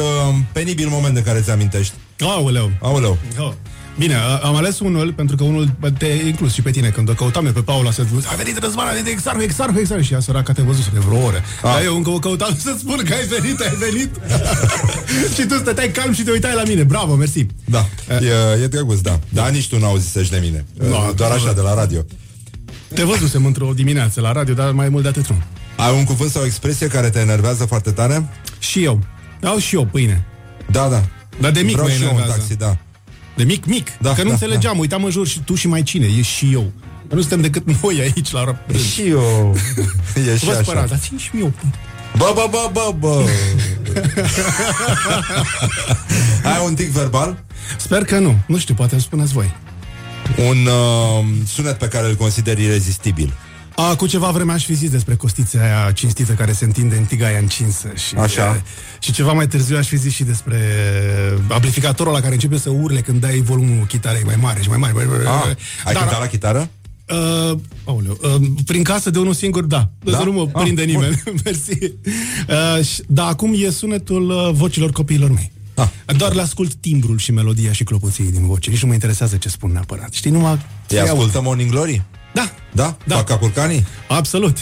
penibil moment de care ți amintești Aoleu. Aoleu. Oh. Bine, am ales unul pentru că unul te inclus și pe tine când o căutam eu pe Paula să a venit Răzvan, a venit Exarhu, Exarhu, Exarhu și ea săraca te văzut de vreo oră. Ah. Dar eu încă o căutam să spun că ai venit, ai venit. și tu stăteai calm și te uitai la mine. Bravo, mersi. Da, e, e drăguț, da. Dar nici tu n-auzisești de mine. No, Doar așa, de la radio. Te văzusem într-o dimineață la radio, dar mai mult de atât nu. Ai un cuvânt sau o expresie care te enervează foarte tare? Și eu. Au și eu pâine. Da, da. Dar de mic Vreau mă și eu un taxi, da. De mic, mic. Da, că nu da, înțelegeam, da. uitam în jur și tu și mai cine, e și eu. Nu suntem decât noi aici la rând. Și eu. e și Vă așa. Spărat, dar țin și eu. Bă, bă, bă, bă, bă. Ai un tic verbal? Sper că nu. Nu știu, poate îmi spuneți voi. Un uh, sunet pe care îl consideri irezistibil. A, cu ceva vreme aș fi zis despre costița aia cinstită care se întinde în tigaia încinsă. Și, Așa. Și ceva mai târziu aș fi zis și despre amplificatorul la care începe să urle când dai volumul chitarei mai mare și mai mare. Ah, ai Dar, cântat la chitară? Uh, aoleu, uh, prin casă de unul singur, da. da? Să nu mă ah, prinde nimeni. Mersi. Uh, dar acum e sunetul uh, vocilor copiilor mei. Ah. Doar le ascult timbrul și melodia și clopoței din voce. Nici nu mă interesează ce spun neapărat. Știi, numai... Îi ascultă Morning Glory? Da. Da? Da. Fac ca curcanii? Absolut.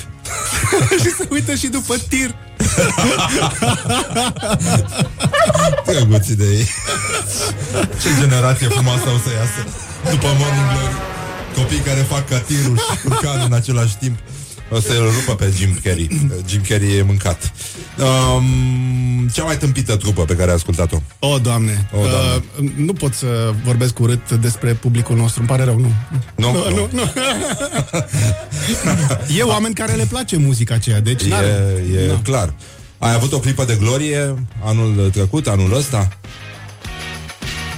și se uită și după tir. Drăguții de ei. Ce generație frumoasă o să iasă după Morning Glory. Copii care fac ca tirul și curcanul în același timp. O să-l rupă pe Jim Carrey. Jim Carrey e mâncat. Um, cea mai tâmpită trupă pe care ai ascultat-o? O, Doamne. O, doamne. Uh, nu pot să vorbesc urât despre publicul nostru. Îmi pare rău, nu. Nu, nu. nu, nu. e oameni care le place muzica aceea, deci E, e no. clar. Ai avut o clipă de glorie anul trecut, anul ăsta?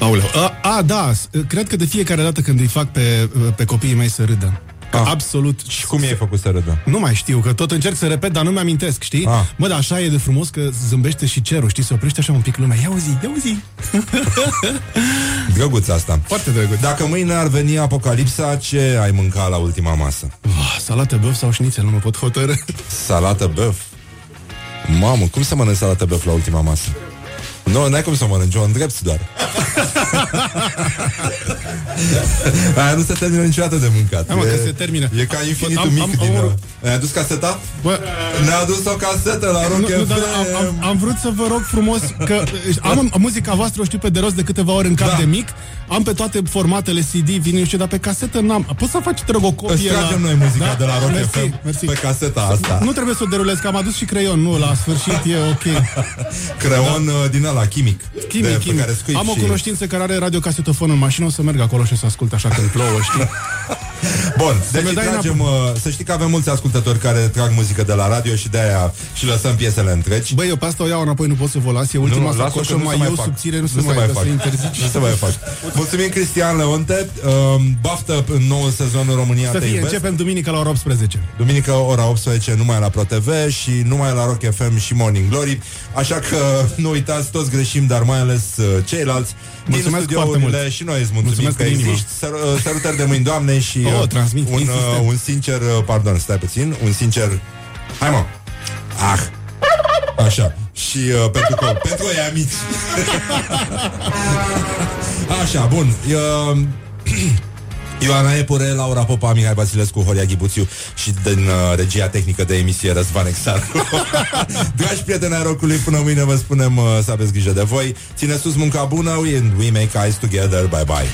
Aoleu. A, a, da, cred că de fiecare dată când îi fac pe, pe copiii mei să râdă. Ah. Absolut. Și cum i-ai făcut să râdă? Nu mai știu, că tot încerc să repet, dar nu mi-amintesc, știi? Ah. Mă, dar așa e de frumos că zâmbește și cerul, știi? Se oprește așa un pic lumea. Ia zi, ia zi. Drăguț asta. Foarte drăguț. Dacă mâine ar veni apocalipsa, ce ai mânca la ultima masă? Oh, salată băf sau șnițel, nu mă pot hotărâ. Salată băf? Mamă, cum să mănânci salată băf la ultima masă? Nu, n-ai cum să mănânci, o îndrepți doar. Aia nu se termină niciodată de mâncat. Hai, mă, că se termină. E ca infinitul Am- mic am- din... am- uh, Ai adus caseta? Bă, Ne-a adus o casetă la Rock nu, nu, dar FM. am, am, am vrut să vă rog frumos că am muzica voastră o știu pe de rost de câteva ori în cap Da. de mic. Am pe toate formatele CD, vinil și dar pe casetă n-am. Poți să faci, te rog, o Îți copie tragem la... noi muzica Da? de la Rock Mersi, FM mersi. pe caseta asta. Nu trebuie să o derulez, că am adus și creion, nu, la sfârșit e ok. Creon uh, din ăla, chimic. Chimic, de, chimic. Pe care scuip Am o și... cunoștință care are radiocasetofon în mașină, o să merg acolo și o să ascult așa când plouă, știi? Bun, deci mi îi dai tragem, uh, să știi că avem mulți ascultători care trag muzică de la radio și de-aia și lăsăm piesele întregi. Băi, eu pe asta o iau înapoi, nu pot să vă las. E ultima Nu, lasă-o sacoșă, că nu mai se eu fac. subțire, nu, Nu se se mai, mai mai fac. să interzici. Nu se mai fac. Mulțumim, Cristian Leonte. Uh, baftă în noul sezon în România Să te fie, iubesc. începem duminică la ora 18. Duminică ora 18 numai la ProTV și numai la Rock FM și Morning Glory. Așa că nu uitați, toți greșim, dar mai ales uh, ceilalți Mulțumesc din foarte studiourile mult. și noi îți mulțumim Mulțumesc că din inimă. existi. Săr, uh, sărutări de mâini, Doamne, și Oh, uh, transmit, un, insistent. uh, un sincer, uh, pardon, stai puțin, un sincer, hai mă, ah, așa, și uh, pentru că, pentru ei amici. Așa, bun, uh, Ioana Epure, Laura Popa, Mihai Basilescu, Horia Ghibuțiu și din uh, regia tehnică de emisie Răzvan Exaru. Dragi prieteni ai rocului, până mâine vă spunem uh, să aveți grijă de voi. Ține sus munca bună, we, we make eyes together, bye bye.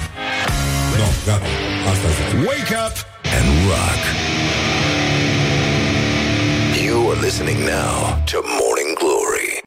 No, gata, asta zic. Wake up and rock. You are listening now to Morning